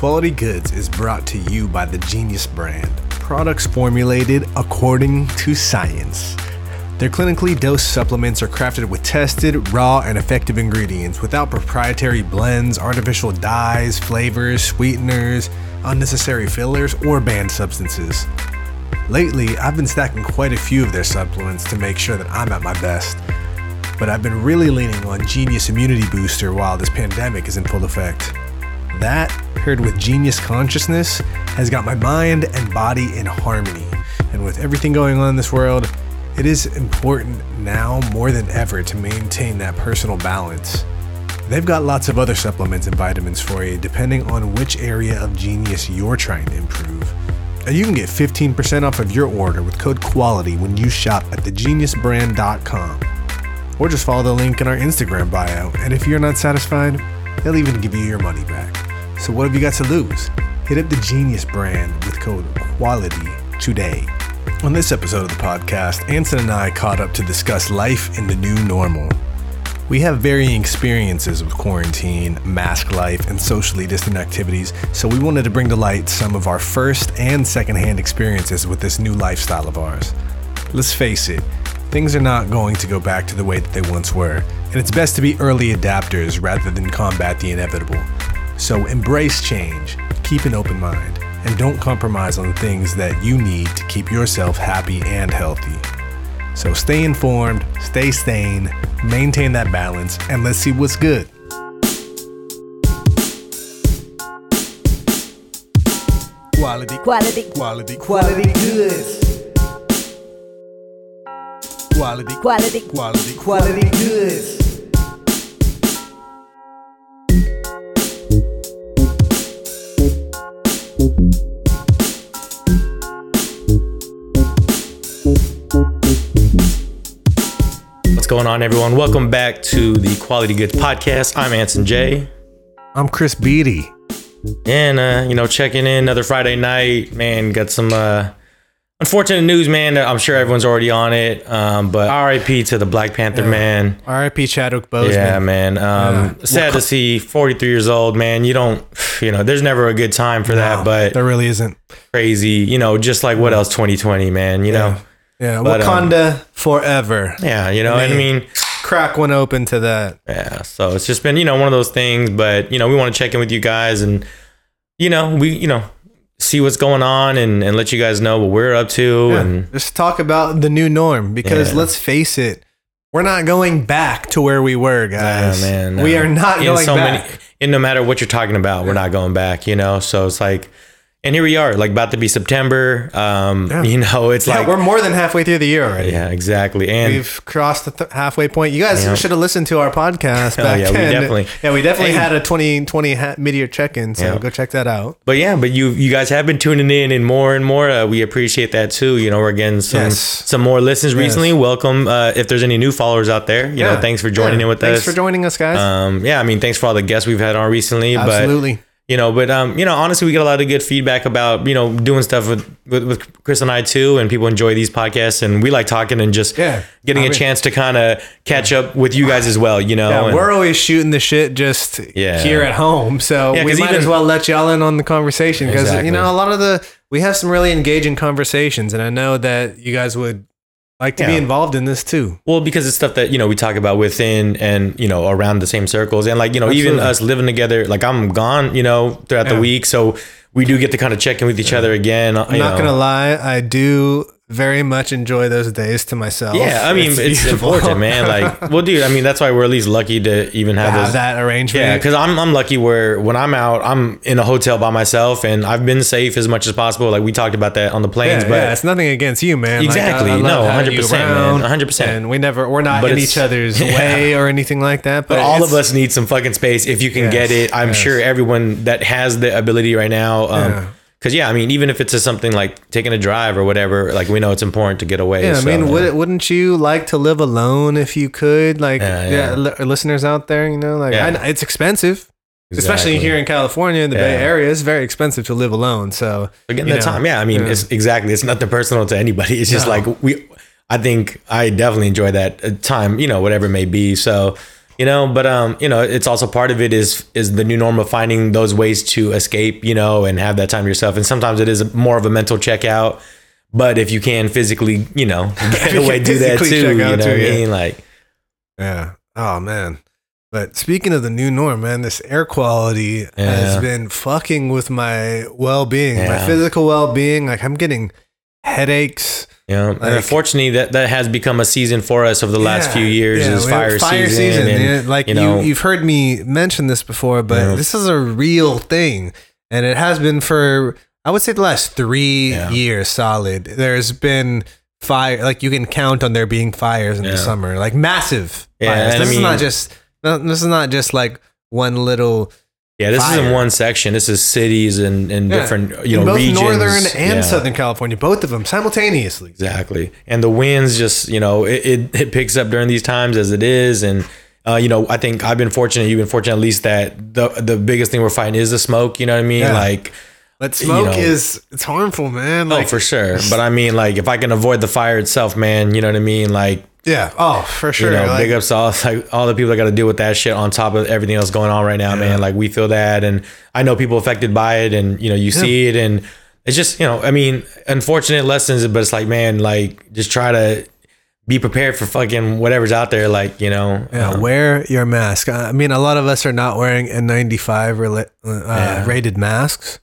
Quality Goods is brought to you by the Genius brand. Products formulated according to science. Their clinically dosed supplements are crafted with tested, raw, and effective ingredients without proprietary blends, artificial dyes, flavors, sweeteners, unnecessary fillers, or banned substances. Lately, I've been stacking quite a few of their supplements to make sure that I'm at my best. But I've been really leaning on Genius Immunity Booster while this pandemic is in full effect. That, paired with Genius Consciousness, has got my mind and body in harmony. And with everything going on in this world, it is important now more than ever to maintain that personal balance. They've got lots of other supplements and vitamins for you, depending on which area of genius you're trying to improve. And you can get 15% off of your order with code QUALITY when you shop at thegeniusbrand.com. Or just follow the link in our Instagram bio, and if you're not satisfied, they'll even give you your money back. So what have you got to lose? Hit up the Genius brand with code QUALITY today. On this episode of the podcast, Anson and I caught up to discuss life in the new normal. We have varying experiences with quarantine, mask life, and socially distant activities, so we wanted to bring to light some of our first and secondhand experiences with this new lifestyle of ours. Let's face it, things are not going to go back to the way that they once were, and it's best to be early adapters rather than combat the inevitable. So embrace change, keep an open mind, and don't compromise on the things that you need to keep yourself happy and healthy. So stay informed, stay sane, maintain that balance, and let's see what's good. Quality, Quality, quality, quality goods. Quality, quality, quality, quality goods. What's going on, everyone? Welcome back to the Quality Goods Podcast. I'm Anson J. I'm Chris Beatty. And, uh, you know, checking in another Friday night. Man, got some uh, unfortunate news, man. I'm sure everyone's already on it. Um, but RIP to the Black Panther, man. R.I.P. Chadwick Boseman. Yeah, man. Um, Yeah. Sad to see 43 years old, man. You don't, you know, there's never a good time for that, but there really isn't. crazy, you know, just like what else 2020, man, you know? Yeah, But, um, Wakanda forever. Yeah, you know, I mean, crack one open to that. Yeah, so it's just been you know one of those things, but you know we want to check in with you guys and you know we you know see what's going on and and let you guys know what we're up to Yeah, and just talk about the new norm because Yeah. let's face it, we're not going back to where we were, guys. Yeah, man, we are not in going so back. many and no matter what you're talking about, we're not going back. You know, so it's like, and here we are, like about to be September. Um, Yeah. you know, it's yeah, like we're more than halfway through the year already. yeah, exactly, and We've crossed the th- halfway point. You guys should have listened to our podcast Oh, back yeah, we definitely- yeah, we definitely Hey. had a 2020 ha- mid-year check-in, so Yeah. go check that out. But yeah, but you you guys have been tuning in and more and more. Uh, we appreciate that too. You know, we're getting some Yes. some more listens recently. Welcome. Uh, if there's any new followers out there, you know, thanks for joining in with thanks us. Thanks for joining us, guys. um, yeah, I mean, thanks for all the guests we've had on recently. Absolutely. But you know, but um, you know, honestly, we get a lot of good feedback about you know doing stuff with with, with Chris and I too, and people enjoy these podcasts, and we like talking and just Yeah. getting I a mean- chance to kind of catch up with you guys as well. You know, Yeah, and- we're always shooting the shit just Yeah. here at home, so Yeah, we might even- as well let y'all in on the conversation because Exactly. you know a lot of the we have some really engaging conversations, and I know that you guys would like to be involved in this too. Well, because it's stuff that you know we talk about within and you know around the same circles, and like you know even us living together. Like I'm gone, you know, throughout Yeah. the week, so we do get to kind of check in with each other again. Uh, I'm not gonna lie, I do very much enjoy those days to myself. Yeah, I mean it's, beautiful. important, man. Like, well, dude, I mean that's why we're at least lucky to even have, have those. that arrangement. Yeah, because I'm I'm lucky where when I'm out, I'm in a hotel by myself, and I've been safe as much as possible. Like we talked about that on the planes, yeah, but yeah, it's nothing against you, man. Like, I- Exactly. I No, 100%, you man. 100%. And we never, we're not But in each other's yeah. way or anything like that. But, But all of us need some fucking space if you can Yes, get it. I'm yes. sure everyone that has the ability right now. Um, Yeah. Cause yeah, I mean, even if it's just something like taking a drive or whatever, like we know it's important to get away. Yeah, I so, mean, yeah. would, wouldn't you like to live alone if you could? Like, Yeah, yeah, yeah. li- listeners out there, you know, like. I, it's expensive, especially here in California, in the Bay Area. It's very expensive to live alone. So, But getting the time, yeah. I mean, it's exactly. It's nothing personal to anybody. It's just No. like we. I think I definitely enjoy that uh, time. You know, whatever it may be. So, you know but um you know it's also part of it is is the new norm of finding those ways to escape you know and have that time yourself and sometimes it is more of a mental checkout but if you can physically you know get away do that too you know out what too, i yeah. mean like Yeah. Oh man. But speaking of the new norm, man, this air quality has been fucking with my well-being, my physical well-being. Like I'm getting headaches. You know and unfortunately that that has become a season for us over the last few years yeah, is we- fire, season, and, yeah, like you know you, you've heard me mention this before, but Yeah. this is a real thing, and it has been for I would say the last three Yeah. years solid. There's been fire, like you can count on there being fires in Yeah. the summer, like massive Yeah, fires. and I This is not just this is not just like one little yeah this fire. isn't one section this is cities and, and Yeah. different you in know both regions northern and Yeah. southern California, both of them simultaneously. Exactly. And the winds just, you know, it, it, it picks up during these times as it is. And, uh, you know, I think I've been fortunate, you've been fortunate at least that the the biggest thing we're fighting is the smoke. You know what I mean? Yeah. Like, But smoke know. is it's harmful, man. Like oh, for sure. But I mean, like, if I can avoid the fire itself, man, you know what I mean? Like, yeah, oh for sure. you know, Like, big ups to all, like, all the people that got to deal with that shit on top of everything else going on right now, man. Like, we feel that. And I know people affected by it and, you know, you see it. And it's just, you know, I mean, unfortunate lessons, but it's like, man, like, just try to be prepared for fucking whatever's out there. Like, you know, Yeah, um, wear your mask. I mean, a lot of us are not wearing N95 rela- uh, Yeah. rated masks,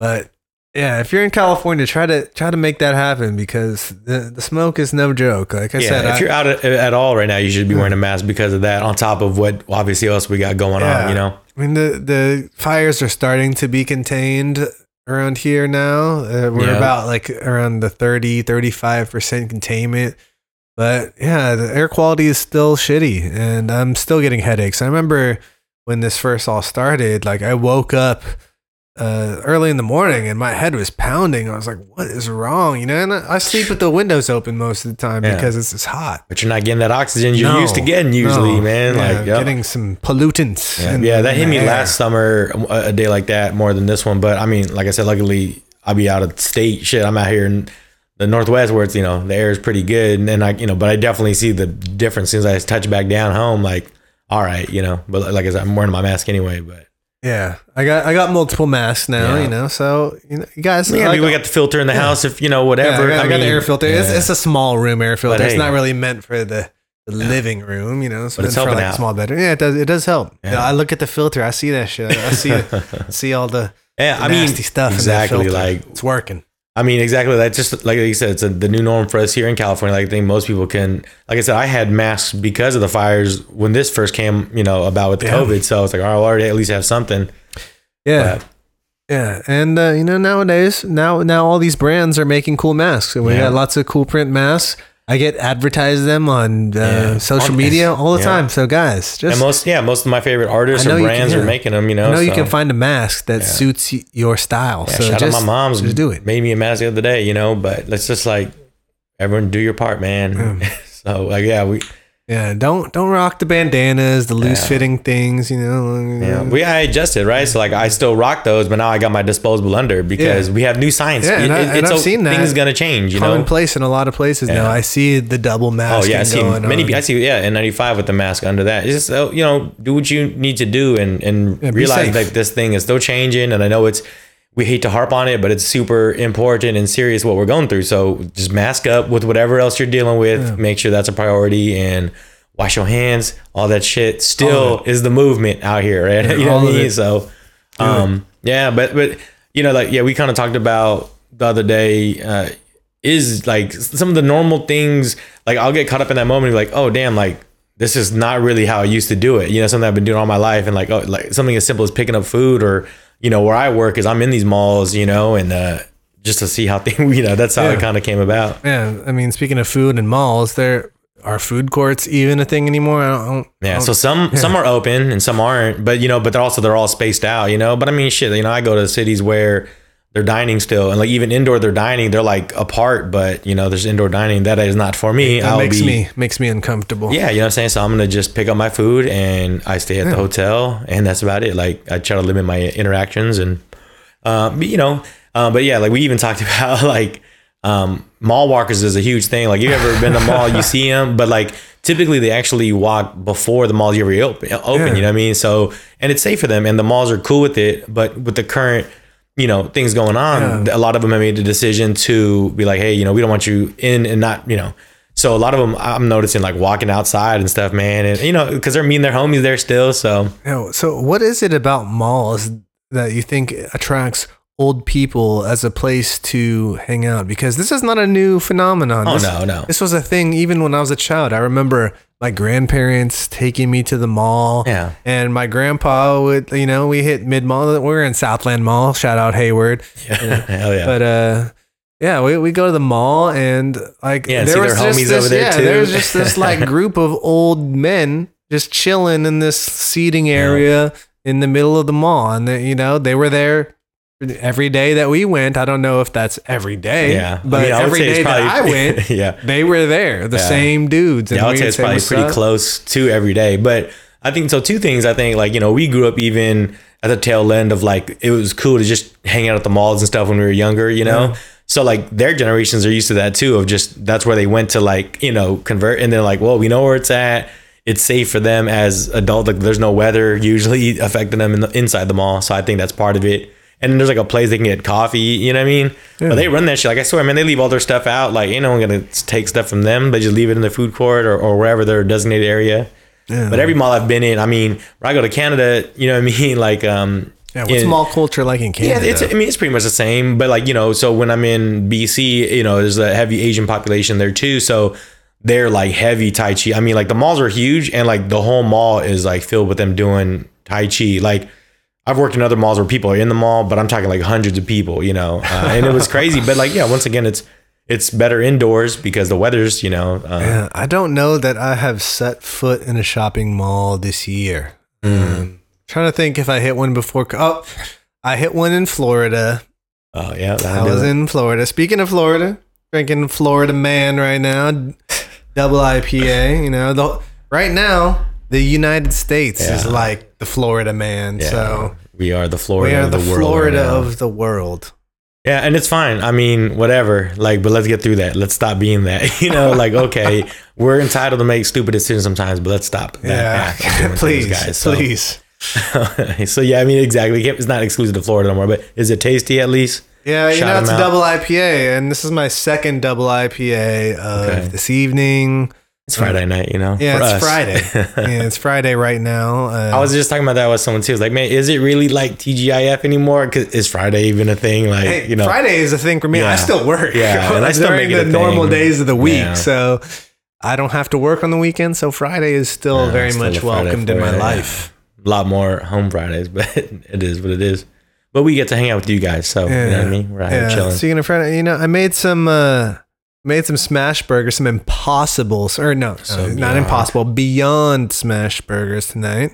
but yeah, if you're in California, try to try to make that happen because the, the smoke is no joke. Like I yeah, said, if I- you're out at, at all right now, you should be wearing a mask because of that. On top of what obviously else we got going Yeah. on, you know. I mean, the the fires are starting to be contained around here now. Uh, we're Yeah. about like around the 30, 35 percent containment. But yeah, the air quality is still shitty, and I'm still getting headaches. I remember when this first all started. Like I woke up uh, early in the morning, and my head was pounding. I was like, "What is wrong?" You know, and I I sleep with the windows open most of the time Yeah. because it's, it's hot. But you're not getting that oxygen you're No, used to getting usually, no. man. Yeah, like, yep. getting some pollutants. Yeah, in- yeah, that hit me air. last summer, a, a day like that, more than this one. But I mean, like I said, luckily I'll be out of state. Shit, I'm out here in the Northwest where it's, you know, the air is pretty good. And then I, you know, but I definitely see the difference since I touch back down home. Like, all right, you know, but like I said, I'm wearing my mask anyway. But Yeah, I got I got multiple masks now. Yeah. You know, so you know, you guys. yeah, I mean, we got the filter in the house if, you know, yeah, whatever. I got, I got the mean, air filter. It's, yeah. it's a small room air filter. But it's hey. not really meant for the, the living room. You know, it's But it's for helping like a out. small bedroom. Yeah, it does. It does help. Yeah. I look at the filter. I see that shit. I see see all the, yeah, the I mean, nasty stuff. exactly. In that filter. Like, it's working. I mean, exactly. That's just like you said, it's a, the new norm for us here in California. Like, I think most people can, like I said, I had masks because of the fires when this first came, you know, about with Yeah. COVID. So it's like, all right, I'll already at least have something. Yeah. But, Yeah, and uh, you know nowadays, now now all these brands are making cool masks, and we Yeah. got lots of cool print masks. I get advertised them on uh, Yeah. social media all the yeah. time. So guys, just and most, yeah, most of my favorite artists or you can- brands are making them, you know. I know you can find a mask that suits your style. So shout just, out my mom's just do it. Made me a mask the other day, you know, but let's just like everyone do your part, man. so like yeah, we Yeah, don't don't rock the bandanas, the loose fitting things. You know. yeah, we I adjusted, right? So like I still rock those, but now I got my disposable under because we have new science. Yeah, and I- and it's I've o- seen that things gonna change, you know. commonplace in place in a lot of places now. I see the double mask. Oh yeah, I see many. on. I see yeah, N95 with the mask under that. It's just uh, you know, do what you need to do and and Yeah, realize that this thing is still changing. And I know it's we hate to harp on it, but it's super important and serious what we're going through. So just mask up with whatever else you're dealing with. Make sure that's a priority and wash your hands. All that shit still is the movement out here, right? you know what I mean? So um, yeah, but but you know, like yeah, we kind of talked about the other day. Uh, is like some of the normal things. Like I'll get caught up in that moment, and be like, oh damn, like this is not really how I used to do it. You know, something I've been doing all my life, and like oh, like something as simple as picking up food, or you know, where I work is I'm in these malls, you know, and uh, just to see how things, you know, that's how Yeah. it kind of came about. Yeah, I mean, speaking of food and malls, there are food courts even a thing anymore. I don't. I don't Yeah, so some some are open and some aren't, but you know, but they're also they're all spaced out, you know. But I mean, shit, you know, I go to cities where they're dining still, and like even indoor they're dining, they're like apart, but you know, there's indoor dining that is not for me. that I'll makes be, me makes me uncomfortable. Yeah, you know what I'm saying? So I'm gonna just pick up my food and I stay at the hotel and that's about it. Like I try to limit my interactions and um, but, you know, uh, but yeah, like we even talked about like um, mall walkers is a huge thing. Like you ever been to the mall, you see them, but like typically they actually walk before the malls ever open. Open, Yeah. you know what I mean? So and it's safe for them, and the malls are cool with it. But with the current, you know, things going on, a lot of them have made the decision to be like, hey, you know, we don't want you in and not, you know. So a lot of them, I'm noticing like walking outside and stuff, man, and you know, because they're meeting their homies there still. So know, so what is it about malls that you think attracts old people as a place to hang out? Because this is not a new phenomenon. Oh, This- no, no. This was a thing even when I was a child. I remember my grandparents taking me to the mall. Yeah. And my grandpa would, you know, we hit mid mall. We were in Southland Mall. Shout out Hayward. Yeah, hell yeah. But uh yeah, we, we go to the mall and like Yeah, see their just this, there, yeah, too. there was just this like group of old men just chilling in this seating area in the middle of the mall, and they, you know they were there every day that we went. I don't know if that's every day, yeah, but mean, I would every day that I went, yeah, they were there, the Yeah. same dudes. And Yeah, I would say it's probably pretty up?" close to every day. But I think so. Two things. I think like you know we grew up even at the tail end of like it was cool to just hang out at the malls and stuff when we were younger. You know. Yeah. So like their generations are used to that too. Of just that's where they went to like you know convert and they're like, well, we know where it's at. It's safe for them as adults. Like there's no weather usually affecting them in the, inside the mall. So I think that's part of it. And then there's like a place they can get coffee. You know what I mean? But they run that shit. Like I swear, man, they leave all their stuff out. Like ain't no one gonna take stuff from them. They just leave it in the food court or, or wherever their designated area. Yeah. But every mall I've been in, I mean, when I go to Canada, you know what I mean? Like, um, Yeah, what's in- mall culture like in Canada? yeah, it's. I mean, it's pretty much the same. But like you know, so when I'm in BC, you know, there's a heavy Asian population there too. So they're like heavy Tai Chi. I mean, like the malls are huge, and like the whole mall is like filled with them doing Tai Chi. Like I've worked in other malls where people are in the mall, but I'm talking like hundreds of people. You know, uh, and it was crazy. But like, yeah, once again, it's it's better indoors because the weather's, you know, uh, Yeah, I don't know that I have set foot in a shopping mall this year. Mm. Um, trying to think if I hit one before. Oh, I hit one in Florida. oh yeah, I was it. in Florida. Speaking of Florida, drinking Florida Man right now, double IPA. You know, the, right now the United States is like the Florida Man. Yeah. So we are the we Florida are of the, the, world. Florida now. of the world. Yeah, and it's fine. I mean, whatever. Like, but let's get through that. Let's stop being that. You know, like okay, we're entitled to make stupid decisions sometimes, but let's stop. that Yeah, act of doing please, guys. So, please. so yeah, I mean, exactly. It's not exclusive to Florida no more, but is it tasty at least? Yeah, you Shout know, it's a out. double IPA, and this is my second double IPA of Okay. this evening. It's Friday night, you know. Yeah, it's us. Friday. yeah, it's Friday right now. Uh, I was just talking about that with someone too. It's like, man, is it really like TGIF anymore? Because is Friday even a thing? Like, hey, you know, Friday is a thing for me. I still work. Yeah, and I still during make it the a normal thing. days of the week, Yeah. so I don't have to work on the weekend. So Friday is still Yeah, very still much welcomed in my you, yeah. life. a lot more home Fridays, but it is what it is. But we get to hang out with you guys, so you know what I mean. We're out here chilling. Speaking of Friday, you know, I made some uh made some smash burgers, some impossibles, or no, So no, not beyond. impossible, beyond smash burgers tonight.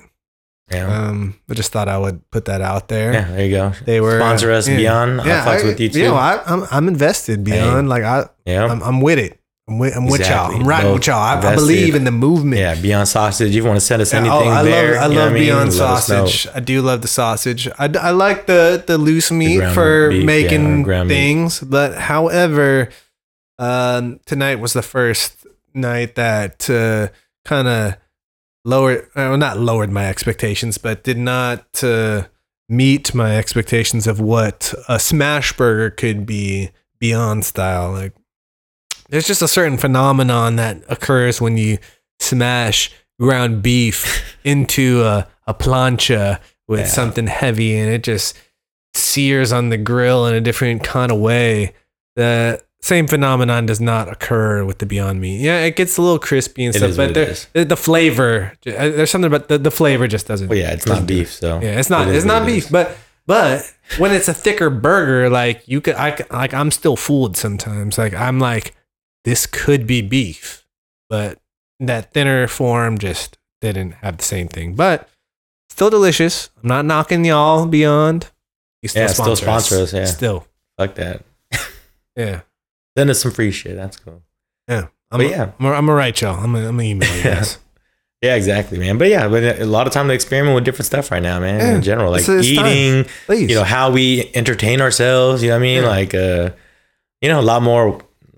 yeah. Um, I just thought I would put that out there. Yeah, there you go. They were sponsor us yeah. Beyond. Yeah, I fucks I- with you too. You know, I, I'm I'm invested beyond. Like I, yeah, I'm, I'm with it. I'm with, I'm with y'all. I'm riding Both with y'all. I, I believe in the movement. yeah. Beyond Sausage. If you want to send us Yeah, anything oh, I there, love, I love? Beyond us know. Sausage. I do love the sausage. I, I like the the loose meat ground for beef, yeah, making meat. things, but however, um, tonight was the first night that uh, kind of lowered, well, not lowered my expectations, but did not uh, meet my expectations of what a smash burger could be beyond style. Like, there's just a certain phenomenon that occurs when you smash ground beef into a, a plancha with Yeah. something heavy and it just sears on the grill in a different kind of way. The same phenomenon does not occur with the Beyond Meat. Yeah, it gets a little crispy and stuff, but there, the, flavor, uh, there's something about the, the flavor just doesn't. Well, yeah, it's not beef, so Yeah, it's not. it It's not beef, is. but but when it's a thicker burger, like you could, I like I'm still fooled sometimes. Like I'm like, this could be beef, but that thinner form just didn't have the same thing. But still delicious. I'm not knocking y'all beyond. You Yeah, still sponsor us, yeah. Still, fuck that. yeah, Send us some free shit. That's cool. yeah. I'm But a, yeah. I'm a, I'm gonna write y'all. I'm gonna, email you Yeah. guys. Yeah, exactly, man. But yeah, but a lot of time to experiment with different stuff right now, man. Yeah, in general, like it's- it's eating, you know, how we entertain ourselves. You know what I mean? Yeah. Like, uh, you know, a lot more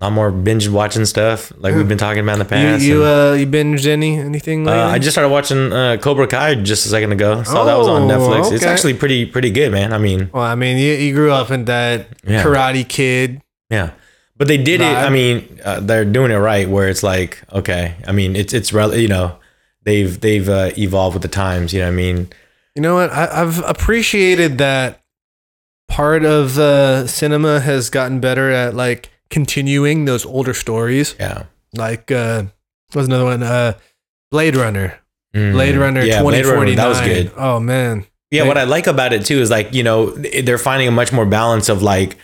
a lot more binge watching stuff like we've been talking about in the past. you and, uh you binged any anything? uh, I just started watching uh, Cobra Kai just a second ago. Saw that was on Oh, Netflix. It's actually pretty pretty good, man. I mean, well, I mean, you, you grew up in that. Karate Kid. Yeah, but they did it. I mean, uh, they're doing it right. Where it's like, okay, I mean, it's it's rel- you know, they've they've uh, evolved with the times. You know, what I mean, You know what? I, I've appreciated that part of uh, cinema has gotten better at like continuing those older stories. yeah, Like uh, what was another one? Uh, Blade Runner. Mhm. Blade Runner Yeah, twenty Blade Runner. That was good. Oh man. Yeah, Like- what I like about it too is like you know they're finding a much more balance of like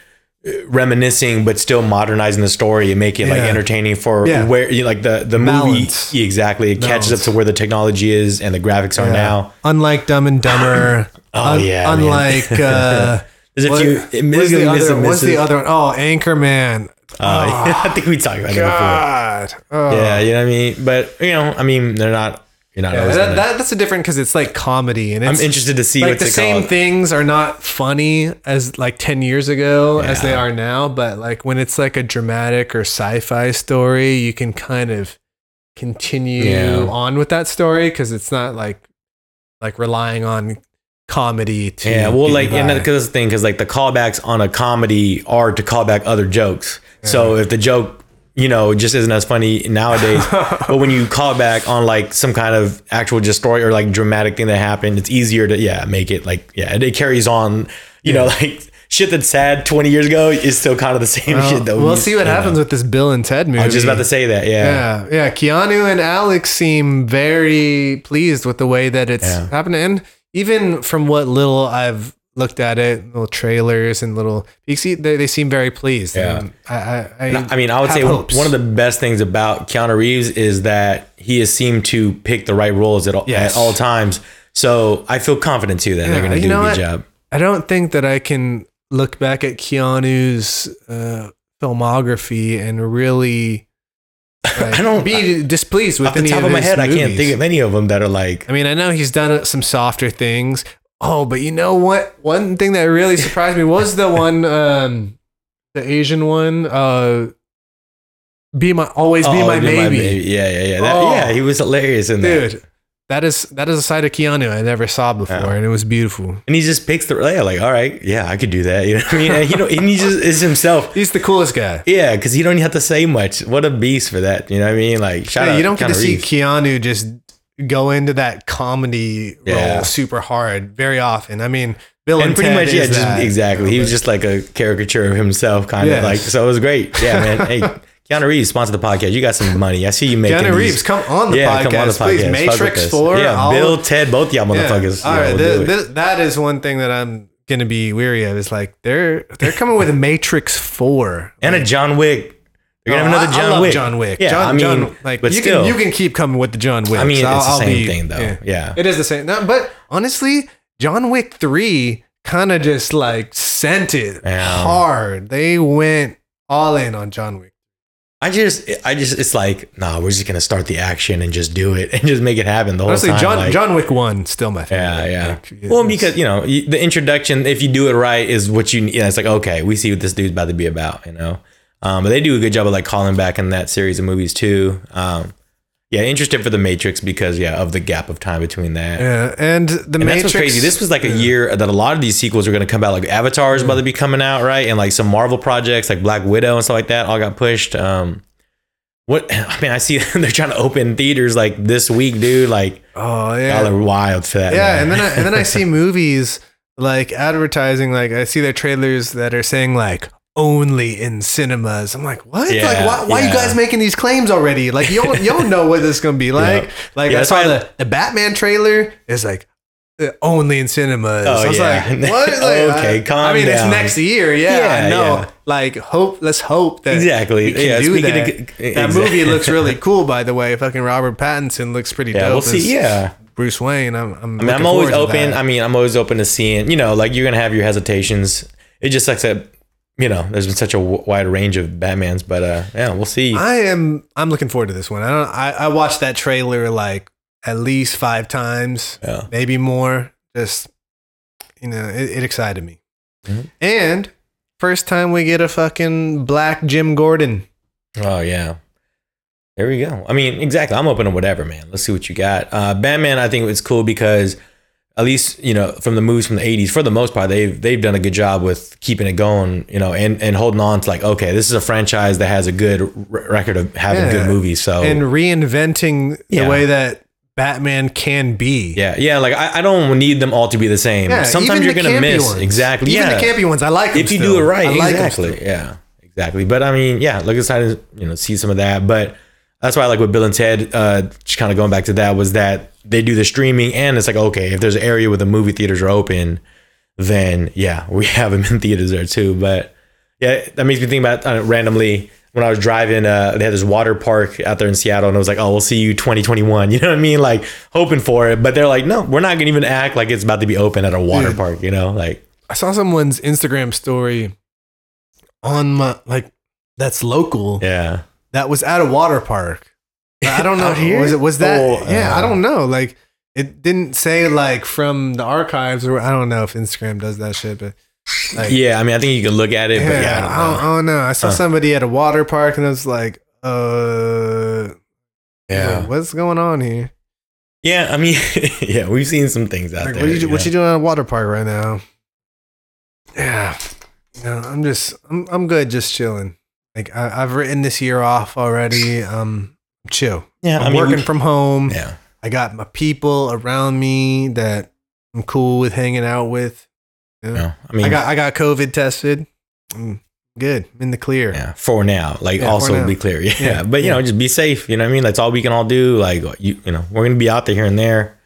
reminiscing but still modernizing the story and make it like entertaining for Yeah. where you know, like the the Balance. movie exactly it catches up to where the technology is and the graphics are Yeah. now. Unlike Dumb and Dumber. Oh, yeah. Unlike uh, There's a what- few what's the other? What's the other one? Oh, Anchorman. Uh, I think we talked about God. Oh. before. Yeah, you know what I mean. But you know, I mean, they're not. You're not Yeah, always that, gonna- that, that's a different because it's like comedy and I'm interested to see like the same called. things are not funny as like 10 years ago as they are now but like when it's like a dramatic or sci-fi story you can kind of continue Yeah. on with that story because it's not like like relying on comedy to Yeah, well, like, you and because the thing, because like the callbacks on a comedy are to call back other jokes. So if the joke, you know, just isn't as funny nowadays, but when you call back on like some kind of actual just story or like dramatic thing that happened, it's easier to yeah make it like yeah it, carries on. You know, like shit that's sad twenty years ago is still kind of the same Well, shit though. we'll see what happens with this Bill and Ted movie. I was just about to say that. Yeah. Yeah, yeah. Keanu and Alex seem very pleased with the way that it's Yeah. happening. And even from what little I've looked at it, little trailers and little you see, they, they seem very pleased. Yeah. I, I, I, I mean, I would say hopes. one of the best things about Keanu Reeves is that he has seemed to pick the right roles at all, Yes. at all times. So I feel confident too that Yeah, they're going to do a good what? job. I don't think that I can look back at Keanu's uh, filmography and really like, I don't- be displeased with Off the top of, of my head, I can't think of any of them that are like. I mean, I know he's done some softer things. Oh, but you know what? One thing that really surprised me was the one, um, the Asian one. Uh, be my always be oh, my Be baby, Yeah, yeah, yeah. That, Oh. yeah, he was hilarious in that. dude. That is that is a side of Keanu I never saw before, Yeah. and it was beautiful. And he just picks the yeah, like, all right, yeah, I could do that. You know what I mean? And he don't, and he just is himself. He's the coolest guy. Yeah, because he don't have to say much. What a beast for that. You know what I mean? Like, shout Yeah, out. you don't get to Keanu see Reeves. Keanu just go into that comedy Yeah. role super hard very often. I mean, Bill and, and pretty Ted much, yeah, just that, exactly. you He was just like a caricature of himself, kind of like. So it was great. Yeah, man. hey, Keanu Reeves sponsor the podcast. You got some money. I see you making. Keanu these- Reeves, come on the yeah, podcast, come on the podcast. With Matrix. Four. Yeah, I'll- Bill, Ted, both y'all Yeah. motherfuckers. All Yeah, right, we'll th- do it. th- that is one thing that I'm gonna be weary of. Is like they're they're coming with a Matrix Four and a John Wick. You're gonna have another John I love Wick. John Wick. Yeah, John, I mean, John, like but you still, can you can keep coming with the John Wick. I mean, it's the same thing, though. Yeah. it is the same. No, but honestly, John Wick Three kind of just like sent it Yeah. hard. They went all in on John Wick. I just, I just, it's like, nah, we're just gonna start the action and just do it and just make it happen the whole Honestly, time. John like- John Wick One still my favorite. Yeah, yeah. Like, well, because you know the introduction, if you do it right, is what you. Yeah, it's like okay, we see what this dude's about to be about. You know, um, but they do a good job of like calling back in that series of movies too. Um, yeah, interested for the Matrix because yeah of the gap of time between that. yeah, and the And that's Matrix. what's crazy. This was like a year that a lot of these sequels are going to come out. Like Avatar is about to be coming out, right? And like some Marvel projects like Black Widow and stuff like that all got pushed. Um, what I mean, I see they're trying to open theaters like this week, dude. Like oh yeah, y'all are wild for that. yeah, man. and then I, and then I see movies like advertising, like I see their trailers that are saying like only in cinemas. I'm like, what? like, Yeah, why, why are you guys making these claims already? Like, you don't, you don't know what this is gonna be like. Yeah. Like, Yeah, I that's saw why the, the Batman trailer. It's like uh, only in cinemas. Oh, I was yeah. like, what? Like, Okay, I, calm I mean, down. it's next year. Yeah, Yeah, I know. yeah. Like, hope. Let's hope that Exactly. we can Yeah, do that. of- that movie looks really cool, by the way. Fucking Robert Pattinson looks pretty yeah, dope. we'll see. Yeah. Bruce Wayne. I'm. I'm I mean, I'm always open. I mean, I'm always open to seeing. You know, like you're gonna have your hesitations. It just sucks that you know there's been such a w- wide range of Batmans, but uh, yeah, we'll see. I am. I'm looking forward to this one. I don't. I, I watched that trailer like at least five times, Yeah. maybe more. Just you know, it, it excited me. Mhm. And first time we get a fucking black Jim Gordon. Oh yeah. There we go. I mean, exactly. I'm open to whatever, man. Let's see what you got. Uh, Batman, I think it's cool because at least you know from the movies from the 80s, for the most part, they've they've done a good job with keeping it going, you know, and and holding on to like, okay, this is a franchise that has a good r- record of having Yeah. good movies. So and reinventing Yeah. the way that Batman can be. yeah, yeah. Like I, I don't need them all to be the same. Yeah, Sometimes you're gonna miss ones. exactly. Even yeah, the campy ones, I like if you still. do it right, I like exactly. still. Yeah, exactly. But I mean, yeah, look excited, you know, see some of that. But that's why I like with Bill and Ted, uh, just kind of going back to that was that they do the streaming and it's like, okay, if there's an area where the movie theaters are open, then yeah, we have them in theaters there too. But yeah, that makes me think about uh, randomly when I was driving, uh, they had this water park out there in Seattle, and it was like, oh, we'll see you 2021. You know what I mean? Like hoping for it, but they're like, no, we're not gonna even act like it's about to be open at a water Dude. park. You know, like I saw someone's Instagram story on my like that's local. yeah, That was at a water park. I don't know. Here? Was it was that? Oh, yeah, I uh, don't know. Like it didn't say like from the archives or I don't know if Instagram does that shit, but like yeah. I mean, I think you can look at it, yeah, but yeah, I don't I, don't, know. I don't know. I saw Huh. somebody at a water park and I was like, uh, yeah, what's going on here? yeah. I mean, yeah, we've seen some things out Like, there. what, you, you what you doing at a water park right now? Yeah, no, I'm just, I'm, I'm good, just chilling. Like I, I've written this year off already. Um, chill. Yeah, I'm I mean, working we- from home. yeah, I got my people around me that I'm cool with hanging out with. You know? no, I mean, I got, I got COVID tested. I'm good. I'm in the clear. yeah, for now. Like, Yeah, also now. be clear, yeah. Yeah, But you yeah. know, just be safe. You know what I mean? That's all we can all do. Like, you, you know, we're gonna be out there here and there,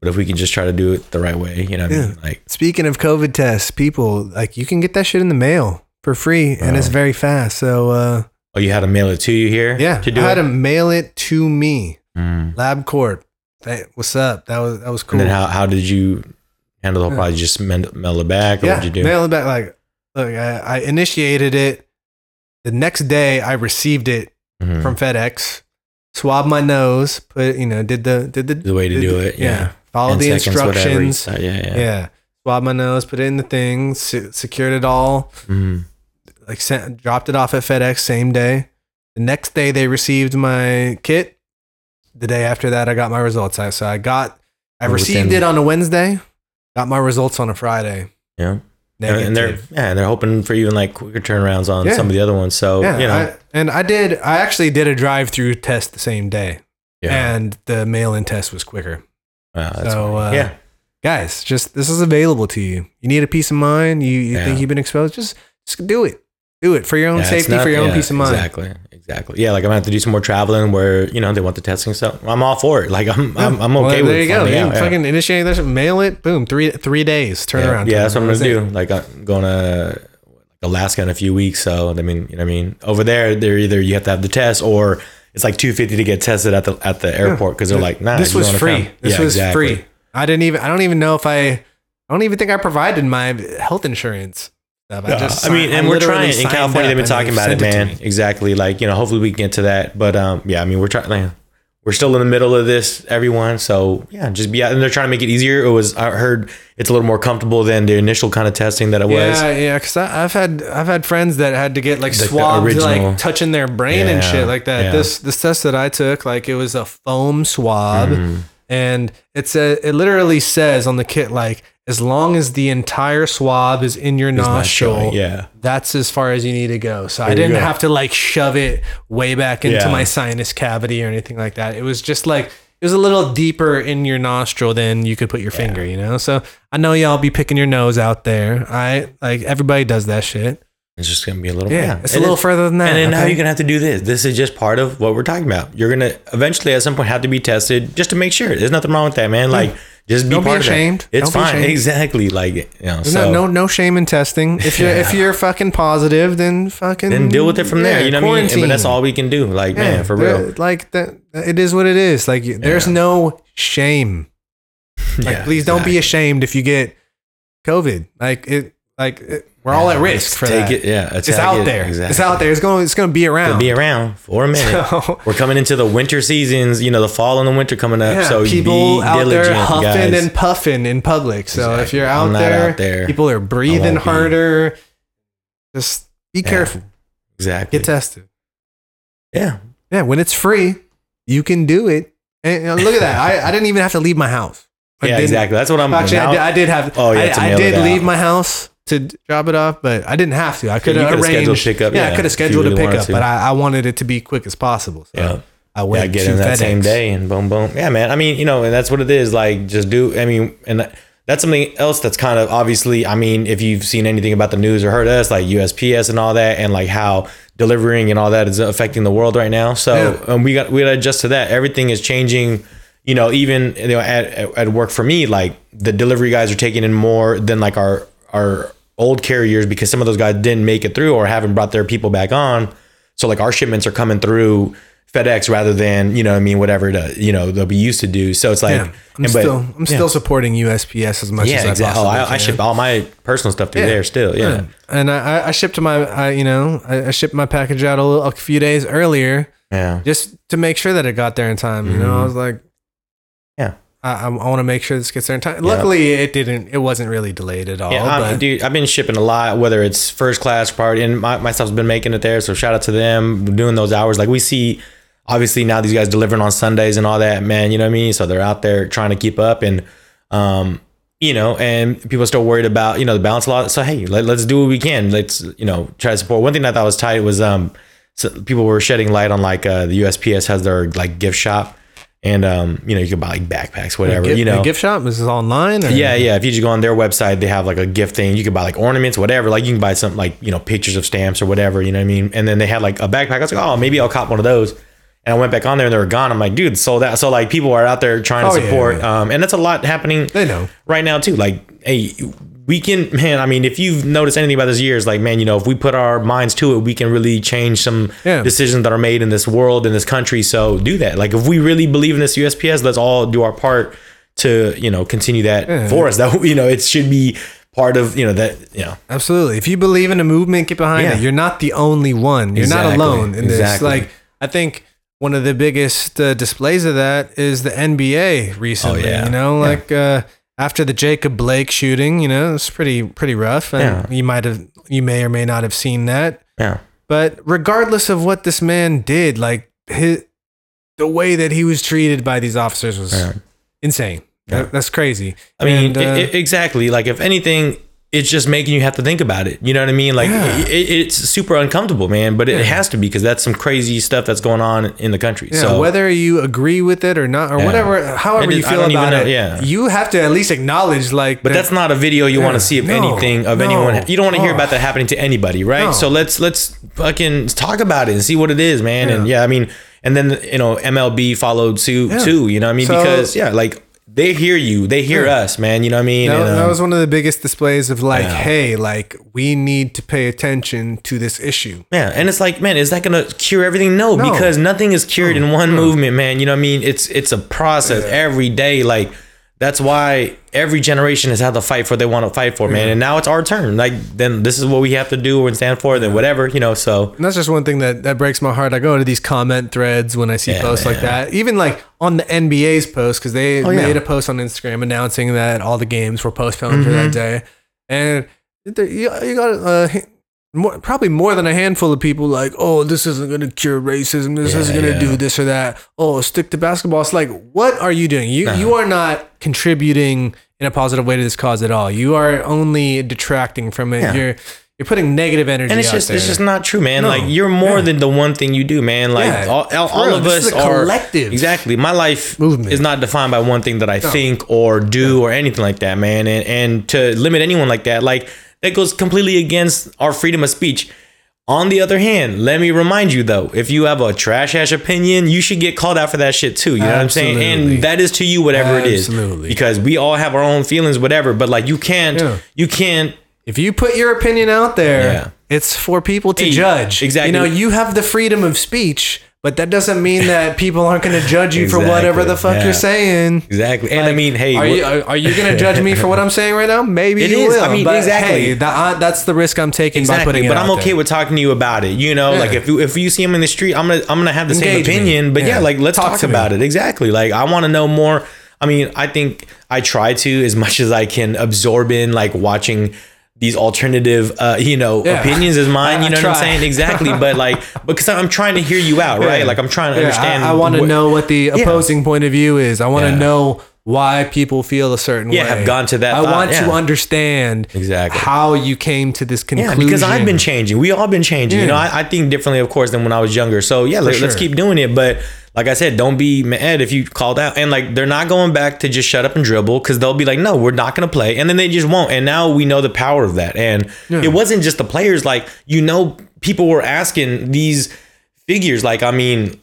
but if we can just try to do it the right way, you know what I mean? Like, Speaking of COVID tests, people like you can get that shit in the mail for free, and it's very fast. So uh, oh, you had to mail it to you here? yeah, to do I had it. to mail it to me. Mm. LabCorp. Hey, what's up? That was that was cool. And then how how did you handle the whole process? You just mail it back, or yeah, what'd you do? mail it back. Like, look, I, I initiated it. The next day, I received it Mhm. from FedEx. Swabbed my nose. Put you know did the did the the way to did do it. Yeah. Follow the seconds, instructions. Yeah, yeah. Yeah. Swabbed my nose. Put it in the thing. Se- secured it all. Mhm. Like sent dropped it off at FedEx same day. The next day they received my kit. The day after that, I got my results. I so I got I Oh, received it on a Wednesday. Got my results on a Friday. Yeah. And, and they're yeah, and they're hoping for even like quicker turnarounds on Yeah. some of the other ones. So yeah, you know, I, and I did. I actually did a drive-through test the same day, yeah, and the mail-in test was quicker. Wow, that's so, uh, yeah, Guys, just this is available to you. You need a peace of mind. You, you Yeah. think you've been exposed? Just just do it. Do it for your own Yeah, safety, not- for your own peace of mind. Exactly, exactly. Yeah, like I'm gonna have to do some more traveling where you know they want the testing stuff. I'm all for it. Like I'm, I'm, I'm Well, okay with it. there you go. You out, yeah. fucking initiate this, mail it, boom, three three days, turn yeah, around. Yeah, time. that's what I'm gonna do. Like I'm going to Alaska in a few weeks. So I mean, you know, what I mean, over there, they're either you have to have the test or it's like 250 to get tested at the at the airport because they're like, nah, this was free. This Yeah, was exactly. free. I didn't even. I don't even know if I. I don't even think I provided my health insurance. stuff. Yeah, just I mean, signed- and we're trying in California. They've been talking about it, man. me. exactly. Like you know, hopefully we can get to that. But um, yeah, I mean, we're trying. Like, we're still in the middle of this, everyone. So yeah, just be out. And they're trying to make it easier. It was. I heard it's a little more comfortable than the initial kind of testing that it was. Yeah, yeah. Because I've had I've had friends that had to get like Like the swabbed, like touching their brain and shit like that. yeah. This this test that I took, like it was a foam swab, Mhm. And it's a it literally says on the kit like as long as the entire swab is in your nostril, showing, Yeah. that's as far as you need to go. So I There you didn't have to like shove it way back into Yeah. my sinus cavity or anything like that. It was just like it was a little deeper in your nostril than you could put your finger, you know? So I know y'all be picking your nose out there. I like everybody does that shit. It's just gonna be a little. Yeah. It's a little further than that. And then now okay? you're gonna have to do this. This is just part of what we're talking about. You're gonna eventually at some point have to be tested just to make sure. There's nothing wrong with that, man. Like just be Don't be part of that. ashamed. It's Don't fine. ashamed. Exactly. Like you know. So no, no no shame in testing. If you're if you're fucking positive, then fucking then deal with it from there. You know what I mean? But that's all we can do. Like Yeah, man, for real. Like that, it is what it is. Like there's Yeah. no shame. Like Yeah, please don't be ashamed if you get COVID. Like it. Like it, we're all at risk for take that. it. Yeah, It's out there. It's out there. It's going. It's going to be around. It'll be around for a minute. So, We're coming into the winter seasons. You know, the fall and the winter coming up. yeah, so people be out diligent, there huffing guys. and puffing in public. So if you're out there, out there. people are breathing won't be. harder. Just be Yeah. careful. exactly. Get tested. Yeah. Yeah, when it's free, you can do it. And uh, look at that. I, I didn't even have to leave my house. I Yeah, exactly. That's what I'm Actually, I did, I did have. Oh, yeah, I, I did leave out. my house to drop it off, but I didn't have to. I could have scheduled arranged pickup, Yeah, yeah, I could have scheduled really a pickup, but I, I wanted it to be quick as possible. So Yeah. I Yeah, went get to in that FedEx. same day and boom, boom. Yeah, man. I mean, you know, and that's what it is. Like, just do. I mean, and that's something else that's kind of obviously. I mean, if you've seen anything about the news or heard us, like USPS and all that, and like how delivering and all that is affecting the world right now. So Yeah. um, we got we got to adjust to that. Everything is changing. You know, even you know at at work for me, like the delivery guys are taking in more than like our our old carriers because some of those guys didn't make it through or haven't brought their people back on. So like our shipments are coming through FedEx rather than you know I mean whatever the you know they'll be used to do. So it's like Yeah, I'm and but- still I'm yeah. still supporting USPS as much as yeah I exactly. Oh, possibly I, I can. ship all my personal stuff through there still. Yeah. and I, I shipped my I, you know I, I shipped my package out a, little, a few days earlier yeah just to make sure that it got there in time. You know, I was like, Mm-hmm. Yeah. I, I, want to make sure this gets there in time. Luckily, it didn't. It wasn't really delayed at all. Yeah, I'm- but dude, I've been shipping a lot, whether it's first class party, and my, my stuff's been making it there. So shout out to them doing those hours. Like we see, obviously now these guys delivering on Sundays and all that, man. You know what I mean? So they're out there trying to keep up, and um, you know, and people are still worried about you know the balance a lot. So hey, let, let's do what we can. Let's you know try to support. One thing I thought was tight was um, so people were shedding light on like uh, the USPS has their like gift shop. And um, you know, you can buy like backpacks, whatever. gift, you know, gift shop is this online. Or? yeah, yeah. If you just go on their website, they have like a gift thing. You can buy like ornaments, whatever. Like you can buy some like you know pictures of stamps or whatever. You know what I mean? And then they had like a backpack. I was like, oh, maybe I'll cop one of those. And I went back on there and they were gone. I'm like, dude, sold out. So like people are out there trying to Oh, yeah, support. yeah. Um, and that's a lot happening They know. right now too. Like, hey, we can, man. I mean, if you've noticed anything about this year, is like, man, you know, if we put our minds to it, we can really change some Yeah. decisions that are made in this world, in this country. So do that. Like, if we really believe in this USPS, let's all do our part to, you know, continue that for us. That you know, it should be part of, you know, that you know. Absolutely. If you believe in a movement, get behind Yeah. it. You're not the only one. You're not alone in this. Like, I think one of the biggest uh, displays of that is the NBA recently. Oh, yeah. You know, Yeah. like uh, after the Jacob Blake shooting, you know, it's pretty pretty rough. And Yeah. you might have, you may or may not have seen that. Yeah. But regardless of what this man did, like his, the way that he was treated by these officers was Yeah. insane. That- that's crazy. I mean, And, uh, i- i- exactly. Like, if anything, it's just making you have to think about it. You know what I mean? Like, Yeah. it, it's super uncomfortable, man. But it has to be because that's some crazy stuff that's going on in the country. Yeah, so whether you agree with it or not, or Yeah. whatever, however you feel about know- it, yeah. you have to at least acknowledge, like, But that- that's not a video you want to see of No. anything of No. anyone. You don't want to hear about that happening to anybody, right? No. So let's let's fucking talk about it and see what it is, man. And Yeah. yeah, I mean, and then you know MLB followed suit Yeah. too. You know what I mean? So- because yeah, like they hear you, they hear Yeah. us, man. You know what I mean? that, And, that um, was one of the biggest displays of like, Yeah. hey, like we need to pay attention to this issue. Yeah, and it's like, man, is that gonna cure everything? No, No. because nothing is cured in one movement, man. You know what I mean? It's it's a process every day. Like that's why every generation has had to fight for what they want to fight for, man. And now it's our turn. Like then this is what we have to do and stand for. Then whatever, you know. So And that's just one thing that, that breaks my heart. I go to these comment threads when I see Yeah, posts like that. Even like on the NBA's post, because they Oh, yeah. made a post on Instagram announcing that all the games were postponed for Mm-hmm. that day. And you, you got uh, more, probably more than a handful of people like, oh, this isn't going to cure racism. This isn't going to yeah. do this or that. Oh, stick to basketball. It's like, what are you doing? You, you uh-huh. are not contributing in a positive way to this cause at all. You are only detracting from it. Yeah. You're you're putting negative energy and it's just there. it's just not true, man. No. like you're more Yeah. than the one thing you do, man. Like Yeah, all, all, real. of us is a are collective Exactly. My life movement. is not defined by one thing that I think or do or anything like that, man. And and to limit anyone like that, like that goes completely against our freedom of speech. On the other hand, let me remind you though, if you have a trash ass opinion, you should get called out for that shit too. You know what I'm saying? And that is to you whatever it is. Absolutely. Because we all have our own feelings, whatever. But like you can't Yeah. you can't If you put your opinion out there, Yeah. it's for people to Hey, judge. exactly. You know, you have the freedom of speech, but that doesn't mean that people aren't going to judge you for whatever the fuck Exactly. you're saying. exactly. And I mean, hey, Are what- you are, are you going to judge me for what I'm saying right now? Maybe It you is. will. I mean, exactly. Hey, that, uh, that's the risk I'm taking by Exactly, putting but out I'm okay there. with talking to you about it. You know, Yeah. like if you, if you see him in the street, I'm gonna I'm gonna have the Engage same me. opinion. But yeah, Yeah. like let's Talk talk, to me. about it. Exactly. Like I want to know more. I mean, I think I try to as much as I can absorb in like watching these alternative, uh, you know, Yeah. opinions as mine. I- You know what I'm saying? Exactly. But like, because I'm trying to hear you out, right? Yeah. Like I'm trying to Yeah, understand. I, want to know what the opposing point of view is. I want to Yeah. know why people feel a certain Yeah, way. have gone to that I thought, want yeah. to understand Exactly. how you came to this conclusion. Yeah, because I've been changing. We all been changing. You know, I, I think differently, of course, than when I was younger. So yeah, let, us sure. keep doing it. But like I said, don't be mad if you called out. And like they're not going back to just shut up and dribble because they'll be like, no, we're not going to play, and then they just won't. And now we know the power of that. And it wasn't just the players. Like you know, people were asking these figures. Like I mean.